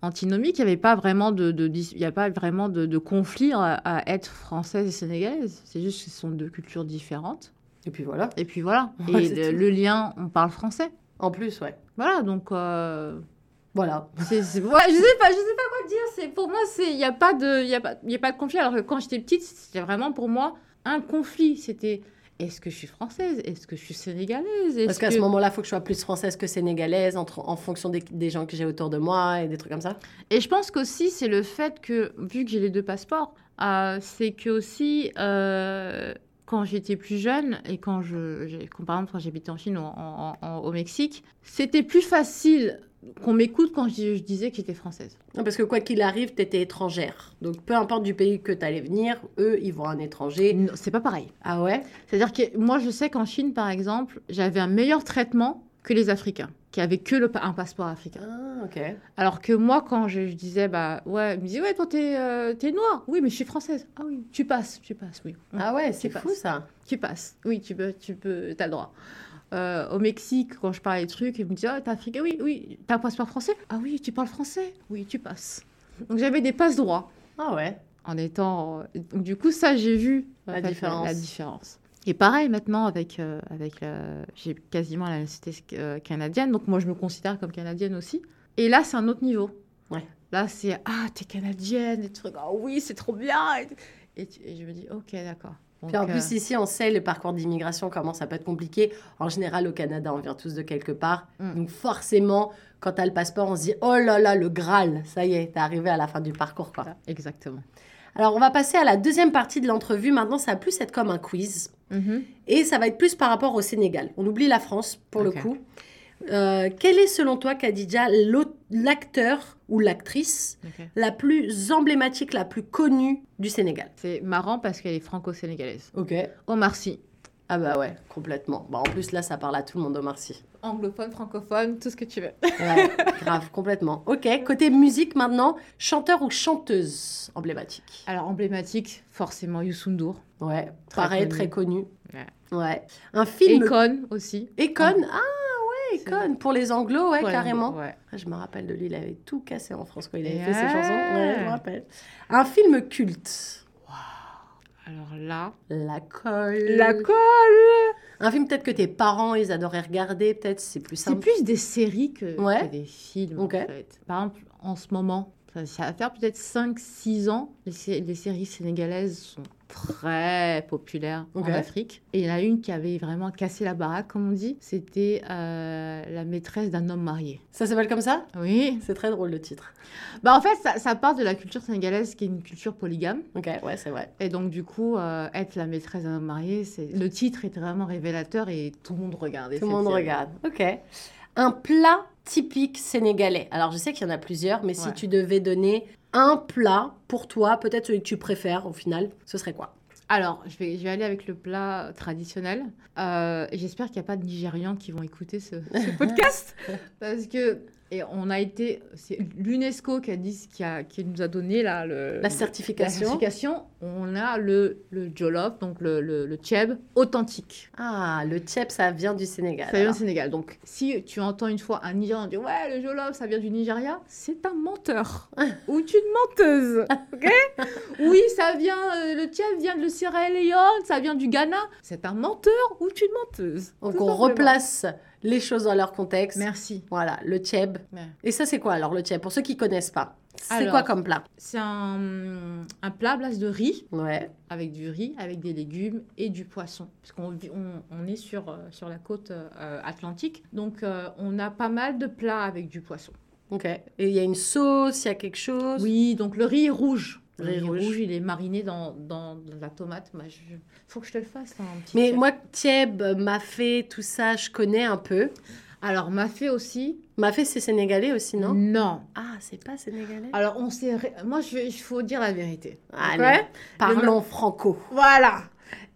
antinomique, il n'y avait pas vraiment de, y a pas vraiment de, de conflit à, à être française et sénégalaise. C'est juste que ce sont deux cultures différentes. Et puis voilà, Et puis voilà. <laughs> Ouais, et le, lien, on parle français. en plus, ouais. Voilà, donc euh, Voilà. ouais, je sais pas, je sais pas quoi dire. C'est pour moi, c'est, il y a pas de, il y a pas, il y a pas de conflit. Alors que quand j'étais petite, c'était vraiment pour moi un conflit. C'était, est-ce que je suis française? Est-ce que je suis sénégalaise? Est-ce Parce qu'à que- ce moment-là, il faut que je sois plus française que sénégalaise entre, en fonction des, des gens que j'ai autour de moi et des trucs comme ça. Et je pense qu'aussi, c'est le fait que, vu que j'ai les deux passeports, euh, c'est que aussi, euh, quand j'étais plus jeune et quand je, j'ai- quand, par exemple, quand j'habitais en Chine ou en- en- en- au Mexique, c'était plus facile qu'on m'écoute quand je, je disais que j'étais française. Non, parce que quoi qu'il arrive, tu étais étrangère. Donc peu importe du pays que tu allais venir, eux, ils vont un étranger. Non, c'est pas pareil. Ah ouais? C'est-à-dire que moi, je sais qu'en Chine, par exemple, j'avais un meilleur traitement que les Africains, qui avaient que le, un passeport africain. Ah, ok. Alors que moi, quand je, je disais, bah ouais, ils me disaient, ouais, toi, t'es euh, noire. Oui, mais je suis française. Ah oui, tu passes, tu passes, oui. Ah ouais, c'est fou ça. Tu passes. Oui, tu peux, tu peux, t'as le droit. Euh, au Mexique, quand je parlais des trucs, ils me disaient, ah, t'es africain, oui, oui. T'as un passeport français? Ah oui, tu parles français? Oui, tu passes. Donc j'avais des passes droits Ah ouais. en étant. donc, du coup, ça, j'ai vu La fait, différence. La, différence. Et pareil maintenant avec euh, avec la- j'ai quasiment la nationalité euh, canadienne, donc moi je me considère comme canadienne aussi. Et là, c'est un autre niveau. Ouais. Là, c'est ah t'es canadienne et tout. Ah oui, c'est trop bien. Et, et tu- et je me dis ok d'accord. Puis en plus, euh, ici, on sait le parcours d'immigration, comment ça peut être compliqué. En général, au Canada, on vient tous de quelque part. Mm. Donc forcément, quand tu as le passeport, on se dit, oh là là, le Graal, ça y est, t'es arrivé à la fin du parcours. Quoi. exactement. Alors, on va passer à la deuxième partie de l'entrevue. Maintenant, ça va plus être comme un quiz. Mhm. Et ça va être plus par rapport au Sénégal. On oublie la France pour le coup. Euh, quel est selon toi, Khadija, l'acteur ou l'actrice la plus emblématique, la plus connue du Sénégal? C'est marrant parce qu'elle est franco-sénégalaise. Ok. Omar Sy. Ah bah ouais, complètement. Bah, en plus, là, ça parle à tout le monde, Omar Sy. Anglophone, francophone, tout ce que tu veux. Ouais, grave, complètement. Ok, côté musique maintenant, chanteur ou chanteuse emblématique? Alors emblématique, forcément Youssou Ndour. Ouais, Très pareil, connu. très connu. Ouais. Ouais. Un film... Econ aussi. Econ Ah pour les anglos, ouais, carrément. Ouais. Ah, Je me rappelle de lui, il avait tout cassé en France quand il avait fait ses chansons. Ouais, je me rappelle. Un film culte. Alors là. La colle. colle Un film peut-être que tes parents, ils adoraient regarder, peut-être c'est plus C'est simple. plus des séries que, des films Ok. en fait. Par exemple, en ce moment, ça, ça va faire peut-être 5-6 ans, les, sé- les séries sénégalaises sont très populaires Ok. en Afrique. Et il y en a une qui avait vraiment cassé la baraque, comme on dit. C'était euh, La maîtresse d'un homme marié. Ça s'appelle comme ça? Oui. C'est très drôle le titre. Bah, en fait, ça, ça part de la culture sénégalaise qui est une culture polygame. Ok, ouais, c'est vrai. Et donc, du coup, euh, être la maîtresse d'un homme marié, c'est... le titre est vraiment révélateur et tout le monde regardait. Tout le monde série. regarde. Ok. Un plat typique sénégalais. Alors, je sais qu'il y en a plusieurs, mais si tu devais donner un plat pour toi, peut-être celui que tu préfères au final, ce serait quoi? Alors, je vais, je vais aller avec le plat traditionnel. Euh, J'espère qu'il n'y a pas de Nigérians qui vont écouter ce, ce <laughs> podcast. Parce que et on a été... C'est l'UNESCO qui a dit, qui, a, qui nous a donné là, le, La la certification. On a le, le jollof, donc le, le, le tchèb, authentique. Ah, le tchèp, ça vient du Sénégal. Ça vient du Sénégal. Donc, si tu entends une fois un Nigérian dire Ouais, le jollof, ça vient du Nigeria, c'est un menteur. <laughs> ou une menteuse. <laughs> ok oui, ça vient, euh, le tchèp vient de Sierra Leone, ça vient du Ghana. C'est un menteur ou une menteuse? Donc, on simplement. replace les choses dans leur contexte. Merci. Voilà, le tchèb. Ouais. Et ça, c'est quoi alors le tchèb Pour ceux qui connaissent pas, c'est quoi comme plat? C'est un, un plat à base de riz, Ouais. avec du riz, avec des légumes et du poisson. Parce qu'on vit- on, on est sur, euh, sur la côte euh, atlantique. Donc, euh, on a pas mal de plats avec du poisson. Ok. Et il y a une sauce, il y a quelque chose? Oui, donc le riz est rouge. Le Riz riz rouge. rouge. il est mariné dans, dans, dans la tomate. Je... faut que je te le fasse, hein, un petit Mais moi, tchèb, mafé, tout ça, je connais un peu. Alors, mafé aussi Mafé, c'est sénégalais aussi, non? Non. Ah, c'est pas sénégalais? Alors, on s'est... ré- Moi, il faut dire la vérité. Allez, Ouais parlons franco. Voilà.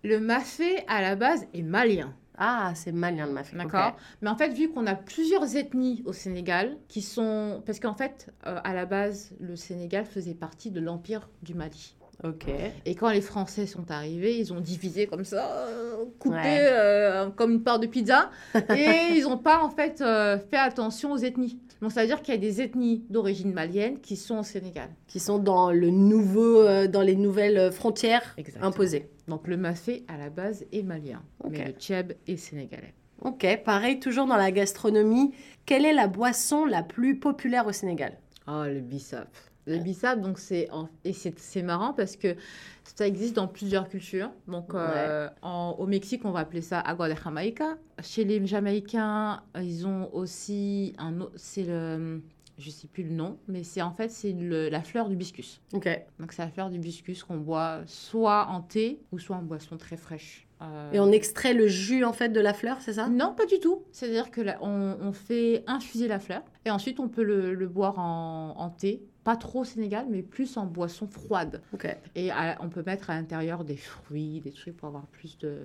Le mafé, à la base, est malien. Ah, c'est malien le mafé. D'accord Mais en fait, vu qu'on a plusieurs ethnies au Sénégal qui sont. Parce qu'en fait, euh, à la base, le Sénégal faisait partie de l'Empire du Mali. Ok. Et quand les Français sont arrivés, ils ont divisé comme ça, euh, coupé Ouais. euh, comme une part de pizza. et <laughs> ils n'ont pas, en fait, fait attention aux ethnies. Donc, ça veut dire qu'il y a des ethnies d'origine malienne qui sont au Sénégal. Qui sont dans le nouveau, euh, dans les nouvelles frontières Exactement. imposées. Donc, le mafé, à la base, est malien. Mais le tchèb est sénégalais. Ok, pareil, toujours dans la gastronomie. Quelle est la boisson la plus populaire au Sénégal? Oh, le bissap. Le bissap, donc c'est en- et c'est c'est marrant parce que ça existe dans plusieurs cultures. Donc euh, en- au Mexique, on va appeler ça agua de Jamaica. Chez les Jamaïcains, ils ont aussi un c'est le je sais plus le nom, mais c'est en fait c'est la fleur du hibiscus. Ok. Donc c'est la fleur du hibiscus qu'on boit soit en thé ou soit en boisson très fraîche. Euh, Et on extrait le jus en fait de la fleur, c'est ça? Non, pas du tout. C'est-à-dire que là, on, on fait infuser la fleur et ensuite on peut le, le boire en, en thé. Pas trop au Sénégal, mais plus en boisson froide. Ok. Et à- on peut mettre à l'intérieur des fruits, des trucs pour avoir plus de,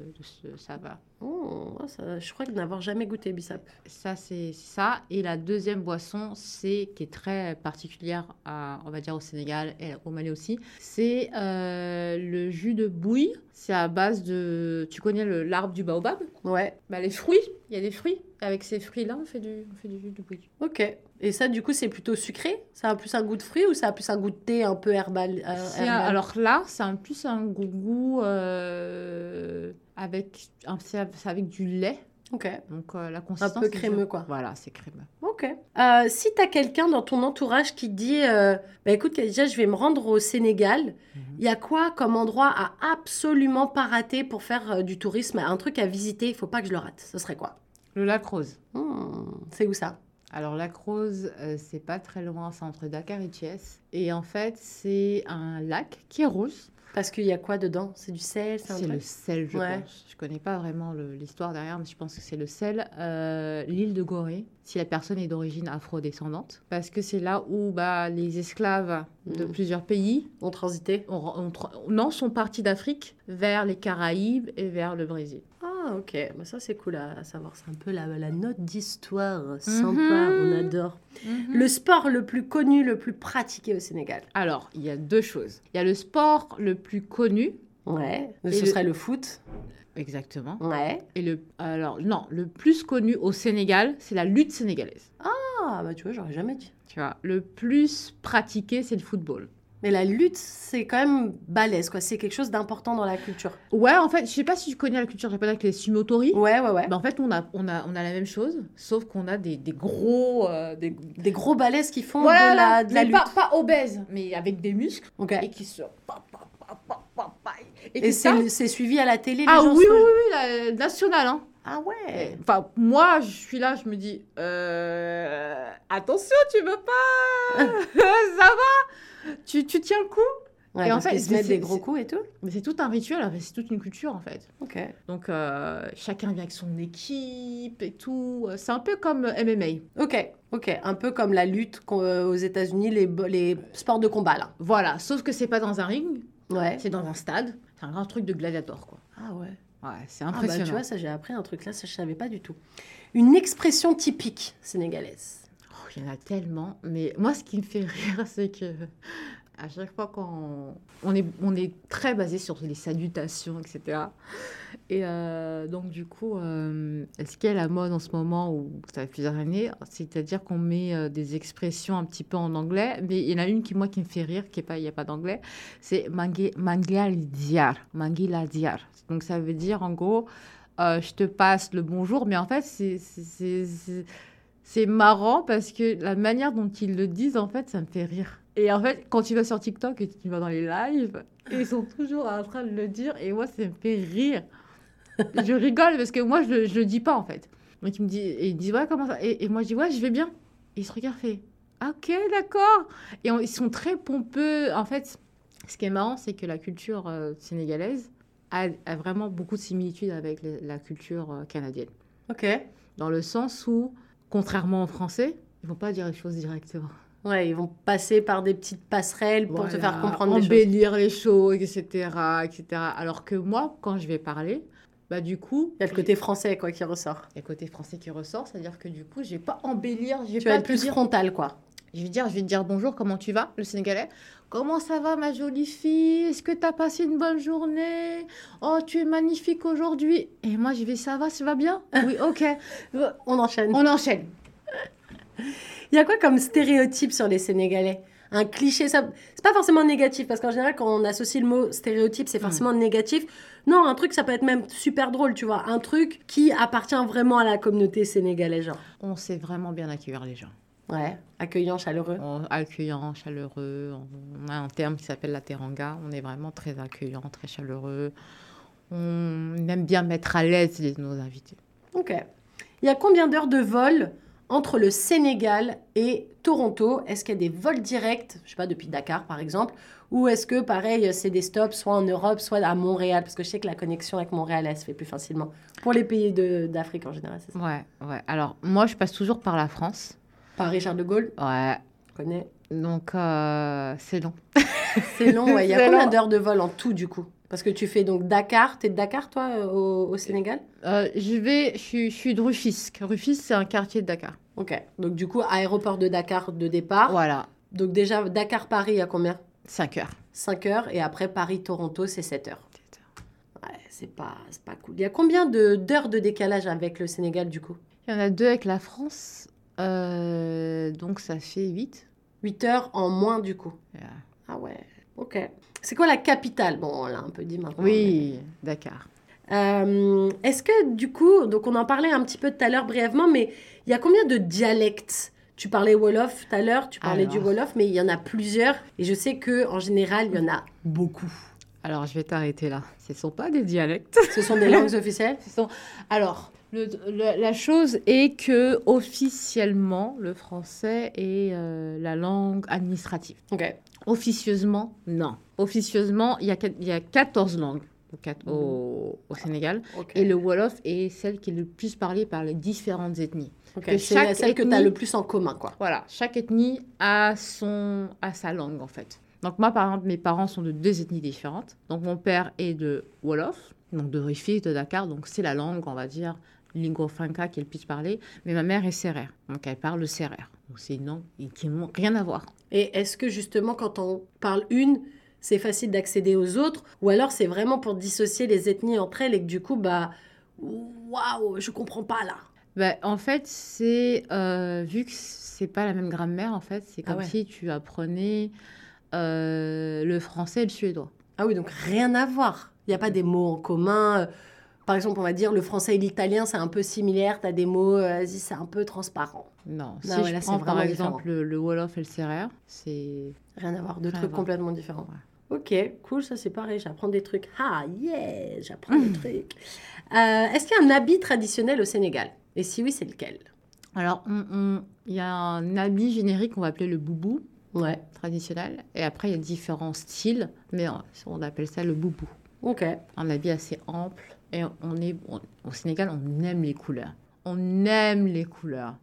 de saveur. Oh, ça- je crois que n'avoir jamais goûté Bissap. Ça, c'est ça. Et la deuxième boisson, c'est qui est très particulière, à, on va dire au Sénégal et au Mali aussi, c'est euh, le jus de bouille. C'est à base de. Tu connais l'arbre du baobab? Ouais. bah, Les fruits, il y a des fruits. Avec ces fruits-là, on fait du, on fait du jus de. Ok. Et ça, du coup, c'est plutôt sucré? Ça a plus un goût de fruit ou ça a plus un goût de thé un peu herbal, euh, herbal? alors là, c'est un, plus un goût, euh, avec, un- avec du lait. Ok. Donc euh, la Un consistance. peu est crémeux, quoi. Voilà, c'est crémeux. Ok. Euh, si tu as quelqu'un dans ton entourage qui dit euh, bah écoute, déjà, je vais me rendre au Sénégal, Mhm. il y a quoi comme endroit à absolument pas rater pour faire euh, du tourisme Un truc à visiter, il faut pas que je le rate. Ce serait quoi? Le lac rose. Hmm, C'est où ça? Alors, Lac Rose, euh, c'est pas très loin, c'est entre Dakar et Thiès. Et en fait, c'est un lac qui est rose. Parce qu'il y a quoi dedans? C'est du sel C'est le sel, je Ouais. pense. Je connais pas vraiment l'histoire derrière, mais je pense que c'est le sel. Euh, L'île de Gorée, si la personne est d'origine afro-descendante. Parce que c'est là où bah, les esclaves de Mhm. plusieurs pays On transité? ont- ont- non, sont partis d'Afrique vers les Caraïbes et vers le Brésil. Ah, ok. Bah, ça, c'est cool à, à savoir. C'est un peu la, la note d'histoire sympa. Mhm. On adore. Le sport le plus connu, le plus pratiqué au Sénégal Alors, il y a deux choses. Il y a le sport le plus connu, Ouais. Et Ce le- serait le foot. exactement. Ouais. Et le, alors, non, le plus connu au Sénégal, c'est la lutte sénégalaise. Ah, bah tu vois, j'aurais jamais dit. Tu vois, le plus pratiqué, c'est le football. Mais la lutte, c'est quand même balèze, quoi. C'est quelque chose d'important dans la culture. Ouais, en fait, je sais pas si tu connais la culture japonaise avec les sumotori. Ouais, ouais, ouais. Bah, en fait, on a, on, a, on a la même chose, sauf qu'on a des, des gros. euh, des... Des gros balaises qui font Voilà, de la, de la lutte. pas, pas obèses, mais avec des muscles Ok. et qui se. Et, Et c'est c'est suivi à la télé, les Ah gens oui, oui, oui, la nationale, hein. Ah ouais. Enfin, moi, je suis là, je me dis, euh, attention, tu veux pas <laughs> Ça va tu, tu tiens le coup Ouais, Et en fait, qu'ils se mettent des gros coups et tout. Mais c'est tout un rituel, c'est toute une culture, en fait. Ok. Donc, euh, chacun vient avec son équipe et tout. C'est un peu comme MMA. Ok, ok. Un peu comme la lutte euh, aux États-Unis, les, les sports de combat, là. Voilà, sauf que c'est pas dans un ring, Ouais. c'est dans un stade. C'est un grand truc de gladiator, quoi. Ah ouais. Ouais, c'est Ah bah impressionnant. tu vois, ça j'ai appris un truc là, ça je savais pas du tout. Une expression typique sénégalaise. Oh, Il y en a tellement. Mais moi, ce qui me fait <laughs> rire, c'est que à chaque fois qu'on on est, on est très basé sur les salutations, etc. Et euh, donc, du coup, euh, ce qui est la mode en ce moment, ou ça fait plusieurs années, c'est-à-dire qu'on met euh, des expressions un petit peu en anglais, mais il y en a une qui, moi, qui me fait rire, qui est pas, il n'y a pas d'anglais, c'est mangi diar, diar. Donc, ça veut dire, en gros, euh, je te passe le bonjour, mais en fait, c'est- c'est marrant parce que la manière dont ils le disent, en fait, ça me fait rire. Et en fait, quand tu vas sur TikTok et tu vas dans les lives, ils sont toujours en train de le dire et moi, ça me fait rire. je rigole parce que moi, je, je le dis pas, en fait. Donc, ils me disent, et ils disent, ouais, comment ça? Et, et moi, je dis, ouais, je vais bien. Et ils se regardent, fait, ok, d'accord. Et on- ils sont très pompeux. En fait, ce qui est marrant, c'est que la culture euh, sénégalaise a, a vraiment beaucoup de similitudes avec la culture euh, canadienne Ok. dans le sens où, contrairement aux Français, ils vont pas dire les choses directement. Ouais, ils vont passer par des petites passerelles pour te Voilà, faire comprendre des choses. embellir les choses, etc., etc. Alors que moi, quand je vais parler, bah du coup, Il y a le côté français quoi qui ressort. il y a le côté français qui ressort, c'est-à-dire que du coup, je vais pas embellir, je vais Tu pas vas être te plus dire, frontal quoi. je vais dire, je vais te dire bonjour, comment tu vas, le Sénégalais. Comment ça va, ma jolie fille? Est-ce que tu as passé une bonne journée? Oh, tu es magnifique aujourd'hui. Et moi, je vais, ça va, ça va bien? Oui, ok. <laughs> On enchaîne. On enchaîne. Il y a quoi comme stéréotype sur les Sénégalais? Un cliché, ça c'est pas forcément négatif parce qu'en général quand on associe le mot stéréotype, c'est forcément négatif. Non, un truc ça peut être même super drôle, tu vois, un truc qui appartient vraiment à la communauté sénégalaise genre. On sait vraiment bien accueillir les gens. Ouais, accueillant, chaleureux. On- accueillant, chaleureux. On a un terme qui s'appelle la teranga. On est vraiment très accueillant, très chaleureux. On aime bien mettre à l'aise nos invités. OK. Il y a combien d'heures de vol entre le Sénégal et Toronto, est-ce qu'il y a des vols directs, je sais pas, depuis Dakar par exemple, ou est-ce que pareil, c'est des stops soit en Europe, soit à Montréal? Parce que je sais que la connexion avec Montréal, elle se fait plus facilement. Pour les pays d'Afrique en général, c'est ça? Ouais, ouais. Alors, moi, je passe toujours par la France. Par Richard de Gaulle, Ouais. je connais. Donc, euh, c'est long. C'est long, ouais. Il y a <laughs> combien d'heures de vol en tout du coup? Parce que tu fais donc Dakar, t'es de Dakar toi euh, au, au Sénégal? Euh, je vais, je suis, je suis de Rufisque. Rufisque, c'est un quartier de Dakar. Ok. Donc du coup, aéroport de Dakar de départ. Voilà, Donc déjà, Dakar-Paris, il y a combien? 5 heures. 5 heures. Et après, Paris-Toronto, c'est 7 heures. Ouais, c'est pas, c'est pas cool. Il y a combien de- d'heures de décalage avec le Sénégal du coup? Il y en a deux avec la France. Euh, donc, ça fait 8. 8 heures en moins du coup. Ah ouais, ok. C'est quoi la capitale? Bon, on l'a un peu dit maintenant. Oui, Dakar. Euh, Est-ce que du coup, donc on en parlait un petit peu tout à l'heure brièvement, mais il y a combien de dialectes? Tu parlais Wolof tout à l'heure, tu parlais du. Wolof, mais il y en a plusieur. Et je sais que en général, il y en a beaucoup. Alors, je vais t'arrêter là. Ce ne sont pas des dialectes. Ce sont des langues <laughs> officielles? Ce sont... Alors, le- le- la chose est que officiellement, le français est euh, la langue administrative. Ok. Officieusement, non. Officieusement, il y a, quat- il y a 14 langues au, quat- au- Sénégal. ok. Et le Wolof est celle qui est le plus parlée par les différentes ethnies. Ok, que C'est celle que tu as le plus en commun, quoi. Voilà, chaque ethnie a, son, a sa langue en fait. Donc moi, par exemple, mes parents sont de deux ethnies différentes. Donc mon père est de Wolof, donc de Rufisque, de Dakar. Donc c'est la langue, on va dire, lingua franca qui est le plus parlée. Mais ma mère est sérère, donc elle parle le sérère. Donc c'est une langue qui n'a rien à voir. Et est-ce que justement, quand on parle une, c'est facile d'accéder aux autres? Ou alors c'est vraiment pour dissocier les ethnies entre elles et que du coup, bah, waouh, je comprends pas là. Bah, en fait, c'est euh, vu que c'est pas la même grammaire, en fait, c'est Ah comme ouais. si tu apprenais euh, le français et le suédois. Ah oui, donc rien à voir. Il n'y a pas des mots en commun. Par exemple, on va dire le français et l'italien, c'est un peu similaire. Tu as des mots, euh, c'est un peu transparent. Non, si ouais, je là, c'est prends par exemple le, le Wolof et le sérère, c'est Rien à voir, deux trucs complètement différents. Ok, cool, ça c'est pareil, j'apprends des trucs. Ah, yeah, j'apprends <laughs> des trucs. Euh, Est-ce qu'il y a un habit traditionnel au Sénégal? Et si oui, c'est lequel? Alors, il y a un habit générique qu'on va appeler le boubou Ouais, traditionnel. Et après, il y a différents styles, mais on appelle ça le boubou. ok. Un habit assez ample. Et on est, on- au Sénégal, on aime les couleurs. On aime les couleurs.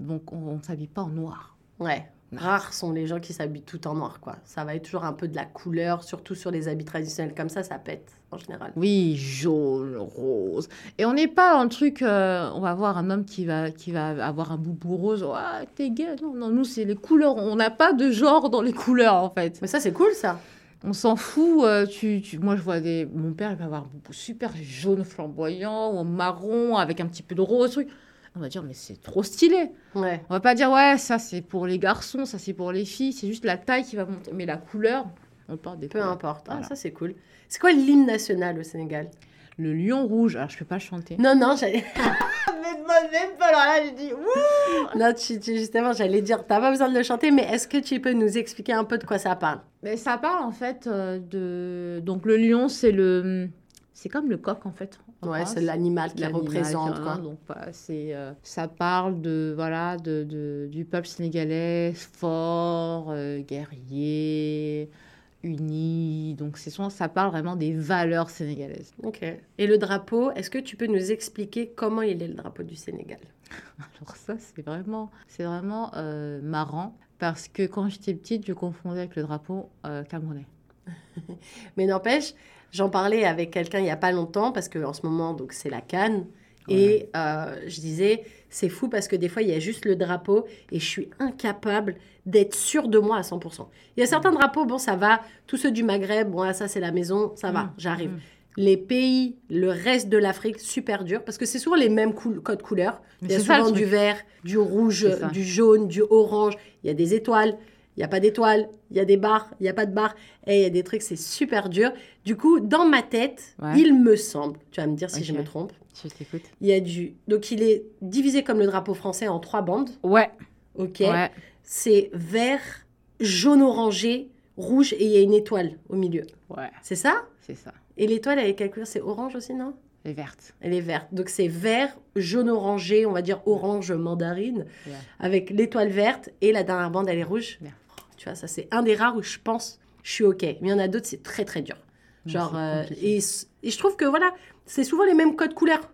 Donc, on ne s'habille pas en noir. Ouais. Rares sont les gens qui s'habillent tout en noir, quoi. Ça va être toujours un peu de la couleur, surtout sur les habits traditionnels comme ça, ça pète en général. Oui, jaune, rose. Et on n'est pas dans le truc, euh, on va voir un homme qui va, qui va avoir un boubou rose. Ah, t'es gay. Non, non, nous, c'est les couleurs. On n'a pas de genre dans les couleurs, en fait. Mais ça, c'est cool, ça. On s'en fout. euh, tu, tu- Moi, je vois des. Mon père, il va avoir un super jaune flamboyant ou marron avec un petit peu de rose. Truc. On va dire, mais c'est trop stylé. Ouais. On va pas dire, ouais, ça c'est pour les garçons, ça c'est pour les filles. C'est juste la taille qui va monter. Mais la couleur, on parle des Peu couleurs. importe. Ah, Voilà. ça, c'est cool. C'est quoi l'hymne national au Sénégal? Le lion rouge, alors je peux pas le chanter. Non, non, j'allais. <laughs> mais même pas, alors là, j'ai dit, Non, tu- tu- justement, j'allais dire, t'as pas besoin de le chanter, mais est-ce que tu peux nous expliquer un peu de quoi ça parle? Mais ça parle en fait euh, de. Donc le lion, c'est le. C'est comme le coq en fait. Ouais, c'est l'animal qui L'animal, représente, hein, quoi. Donc voilà, c'est euh, ça parle de voilà de, de- du peuple sénégalais fort, euh, guerrier, uni. Donc c'est souvent ça parle vraiment des valeurs sénégalaises. Ok. Et le drapeau, est-ce que tu peux nous expliquer comment il est le drapeau du Sénégal? <laughs> Alors ça c'est vraiment c'est vraiment euh, marrant parce que quand j'étais petite, je confondais avec le drapeau euh, camerounais. <laughs> Mais n'empêche, j'en parlais avec quelqu'un il y a pas longtemps parce que en ce moment, donc c'est la Cannes. Et euh, je disais, c'est fou parce que des fois, il y a juste le drapeau et je suis incapable d'être sûre de moi à 100%. Il y a certains drapeaux, bon, ça va. Tous ceux du Maghreb, bon, ah, ça, c'est la maison, ça va, Mm, j'arrive. mm. Les pays, le reste de l'Afrique, super dur parce que c'est souvent les mêmes codes couleurs. Mais Il y a ça, souvent du vert, du rouge, du jaune, du orange. Il y a des étoiles, il n'y a pas d'étoiles, il y a des barres, il n'y a pas de barres. Et il y a des trucs, c'est super dur. Du coup, dans ma tête, Ouais. il me semble, tu vas me dire si je me trompe, Je t'écoute. il y a du... Donc il est divisé comme le drapeau français en trois bandes. Ouais. Ok. Ouais. C'est vert, jaune orangé, rouge et il y a une étoile au milieu. Ouais. C'est ça? C'est ça. Et l'étoile avec quelle couleur? C'est orange aussi, non? Elle est verte. Elle est verte. Donc c'est vert, jaune orangé, on va dire orange mandarine, avec l'étoile verte et la dernière bande elle est rouge. Tu vois, ça c'est un des rares où je pense je suis ok. Mais il y en a d'autres c'est très très dur. Genre euh, et, et je trouve que voilà, c'est souvent les mêmes codes couleurs.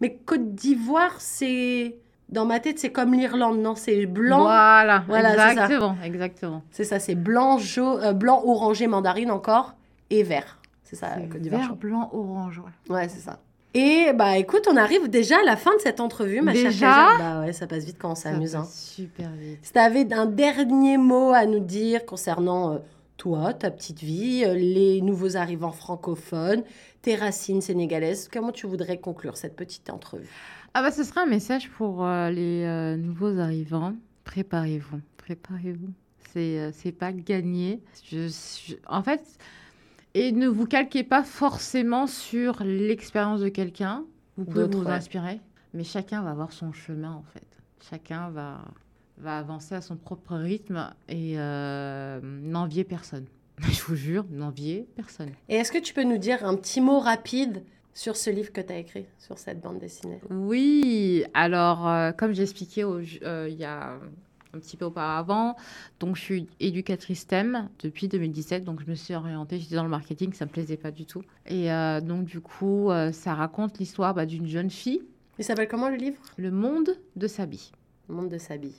Mais Côte d'Ivoire c'est dans ma tête c'est comme l'Irlande, non? C'est blanc. Voilà, Voilà, c'est ça. exactement, exactement. C'est ça, c'est blanc, euh, blanc, orangé, mandarine encore et vert. C'est ça, Côte d'Ivoire. vert, blanc, orange. Ouais. Ouais, c'est ça. Et bah écoute, on arrive déjà à la fin de cette entrevue, ma chère Déjà Kaja. Bah ouais, ça passe vite quand on s'amuse. hein. super vite. Si tu avais un dernier mot à nous dire concernant euh, toi, ta petite vie, euh, les nouveaux arrivants francophones, tes racines sénégalaises, comment tu voudrais conclure cette petite entrevue? Ah bah ce sera un message pour euh, les euh, nouveaux arrivants. Préparez-vous, préparez-vous. C'est euh, c'est pas gagné. Je, je- en fait, et ne vous calquez pas forcément sur l'expérience de quelqu'un. Vous pouvez vous ouais. inspirer, mais chacun va avoir son chemin en fait. Chacun va va avancer à son propre rythme et euh, n'envier personne. <laughs> Je vous jure, n'envier personne. Et est-ce que tu peux nous dire un petit mot rapide sur ce livre que tu as écrit, sur cette bande dessinée? Oui, alors euh, comme au- euh, il y a un petit peu auparavant, donc je suis éducatrice STEM depuis 2017, donc je me suis orientée, j'étais dans le marketing, ça me plaisait pas du tout. Et euh, donc du coup, ça raconte l'histoire bah, d'une jeune fille, Il s'appelle comment le livre? Le monde de Sabi. Le monde de Sabi.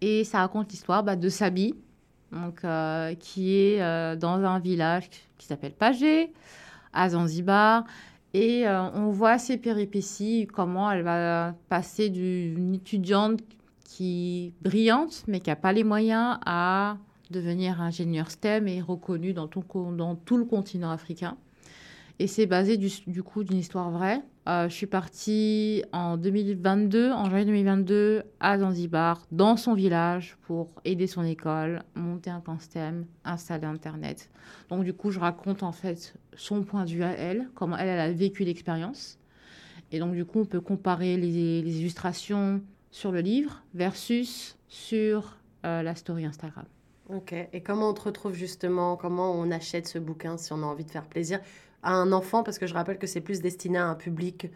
Et ça raconte l'histoire bah, de Sabi, donc, euh, qui est euh, dans un village qui s'appelle Pagé, à Zanzibar. Et euh, on voit ses péripéties, comment elle va passer d'une étudiante qui brillante, mais qui n'a pas les moyens, à devenir ingénieur STEM et reconnue dans tout le continent africain. Et c'est basé du, coup d'une histoire vraie. Euh, je suis partie en 2022, en janvier 2022, à Zanzibar, dans son village, pour aider son école, monter un camp STEM, installer Internet. Donc du coup, je raconte en fait son point de vue à elle, comment elle, a vécu l'expérience. Et donc du coup, on peut comparer les, les illustrations sur le livre versus sur euh, la story Instagram. Ok. Et comment on te retrouve justement? Comment on achète ce bouquin si on a envie de faire plaisir? À un enfant Parce que je rappelle que c'est plus destiné à un public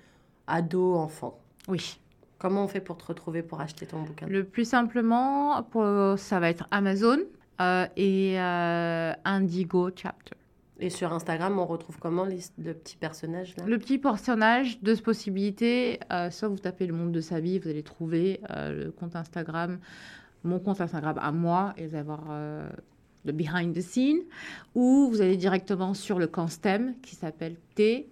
ado, enfant. Oui. Comment on fait pour te retrouver pour acheter ton bouquin? Le plus simplement, pour, ça va être Amazon euh, et euh, Indigo Chapter. Et sur Instagram, on retrouve comment les- le petit personnage là? Le petit personnage, deux possibilités. Euh, soit vous tapez le monde de sa vie, vous allez trouver euh, le compte Instagram, mon compte Instagram à moi, et vous allez voir euh, le behind the scene. Ou vous allez directement sur le camp STEM qui s'appelle TNSE-Tech.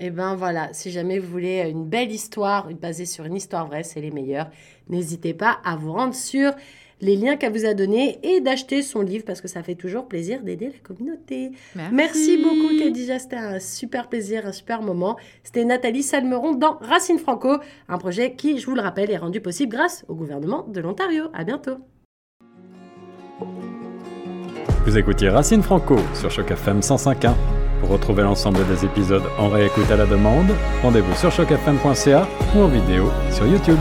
Et ben voilà, si jamais vous voulez une belle histoire, basée sur une histoire vraie, c'est les meilleurs. N'hésitez pas à vous rendre sur les liens qu'elle vous a donnés et d'acheter son livre parce que ça fait toujours plaisir d'aider la communauté. Merci. Merci beaucoup Khadija, c'était un super plaisir, un super moment. C'était Nathalie Salmeron dans Racine Franco, un projet qui, je vous le rappelle, est rendu possible grâce au gouvernement de l'Ontario. À bientôt. Vous écoutiez Racine Franco sur Choc FM 105.1. Pour retrouver l'ensemble des épisodes en réécoute à la demande, rendez-vous sur chocfm.ca ou en vidéo sur YouTube.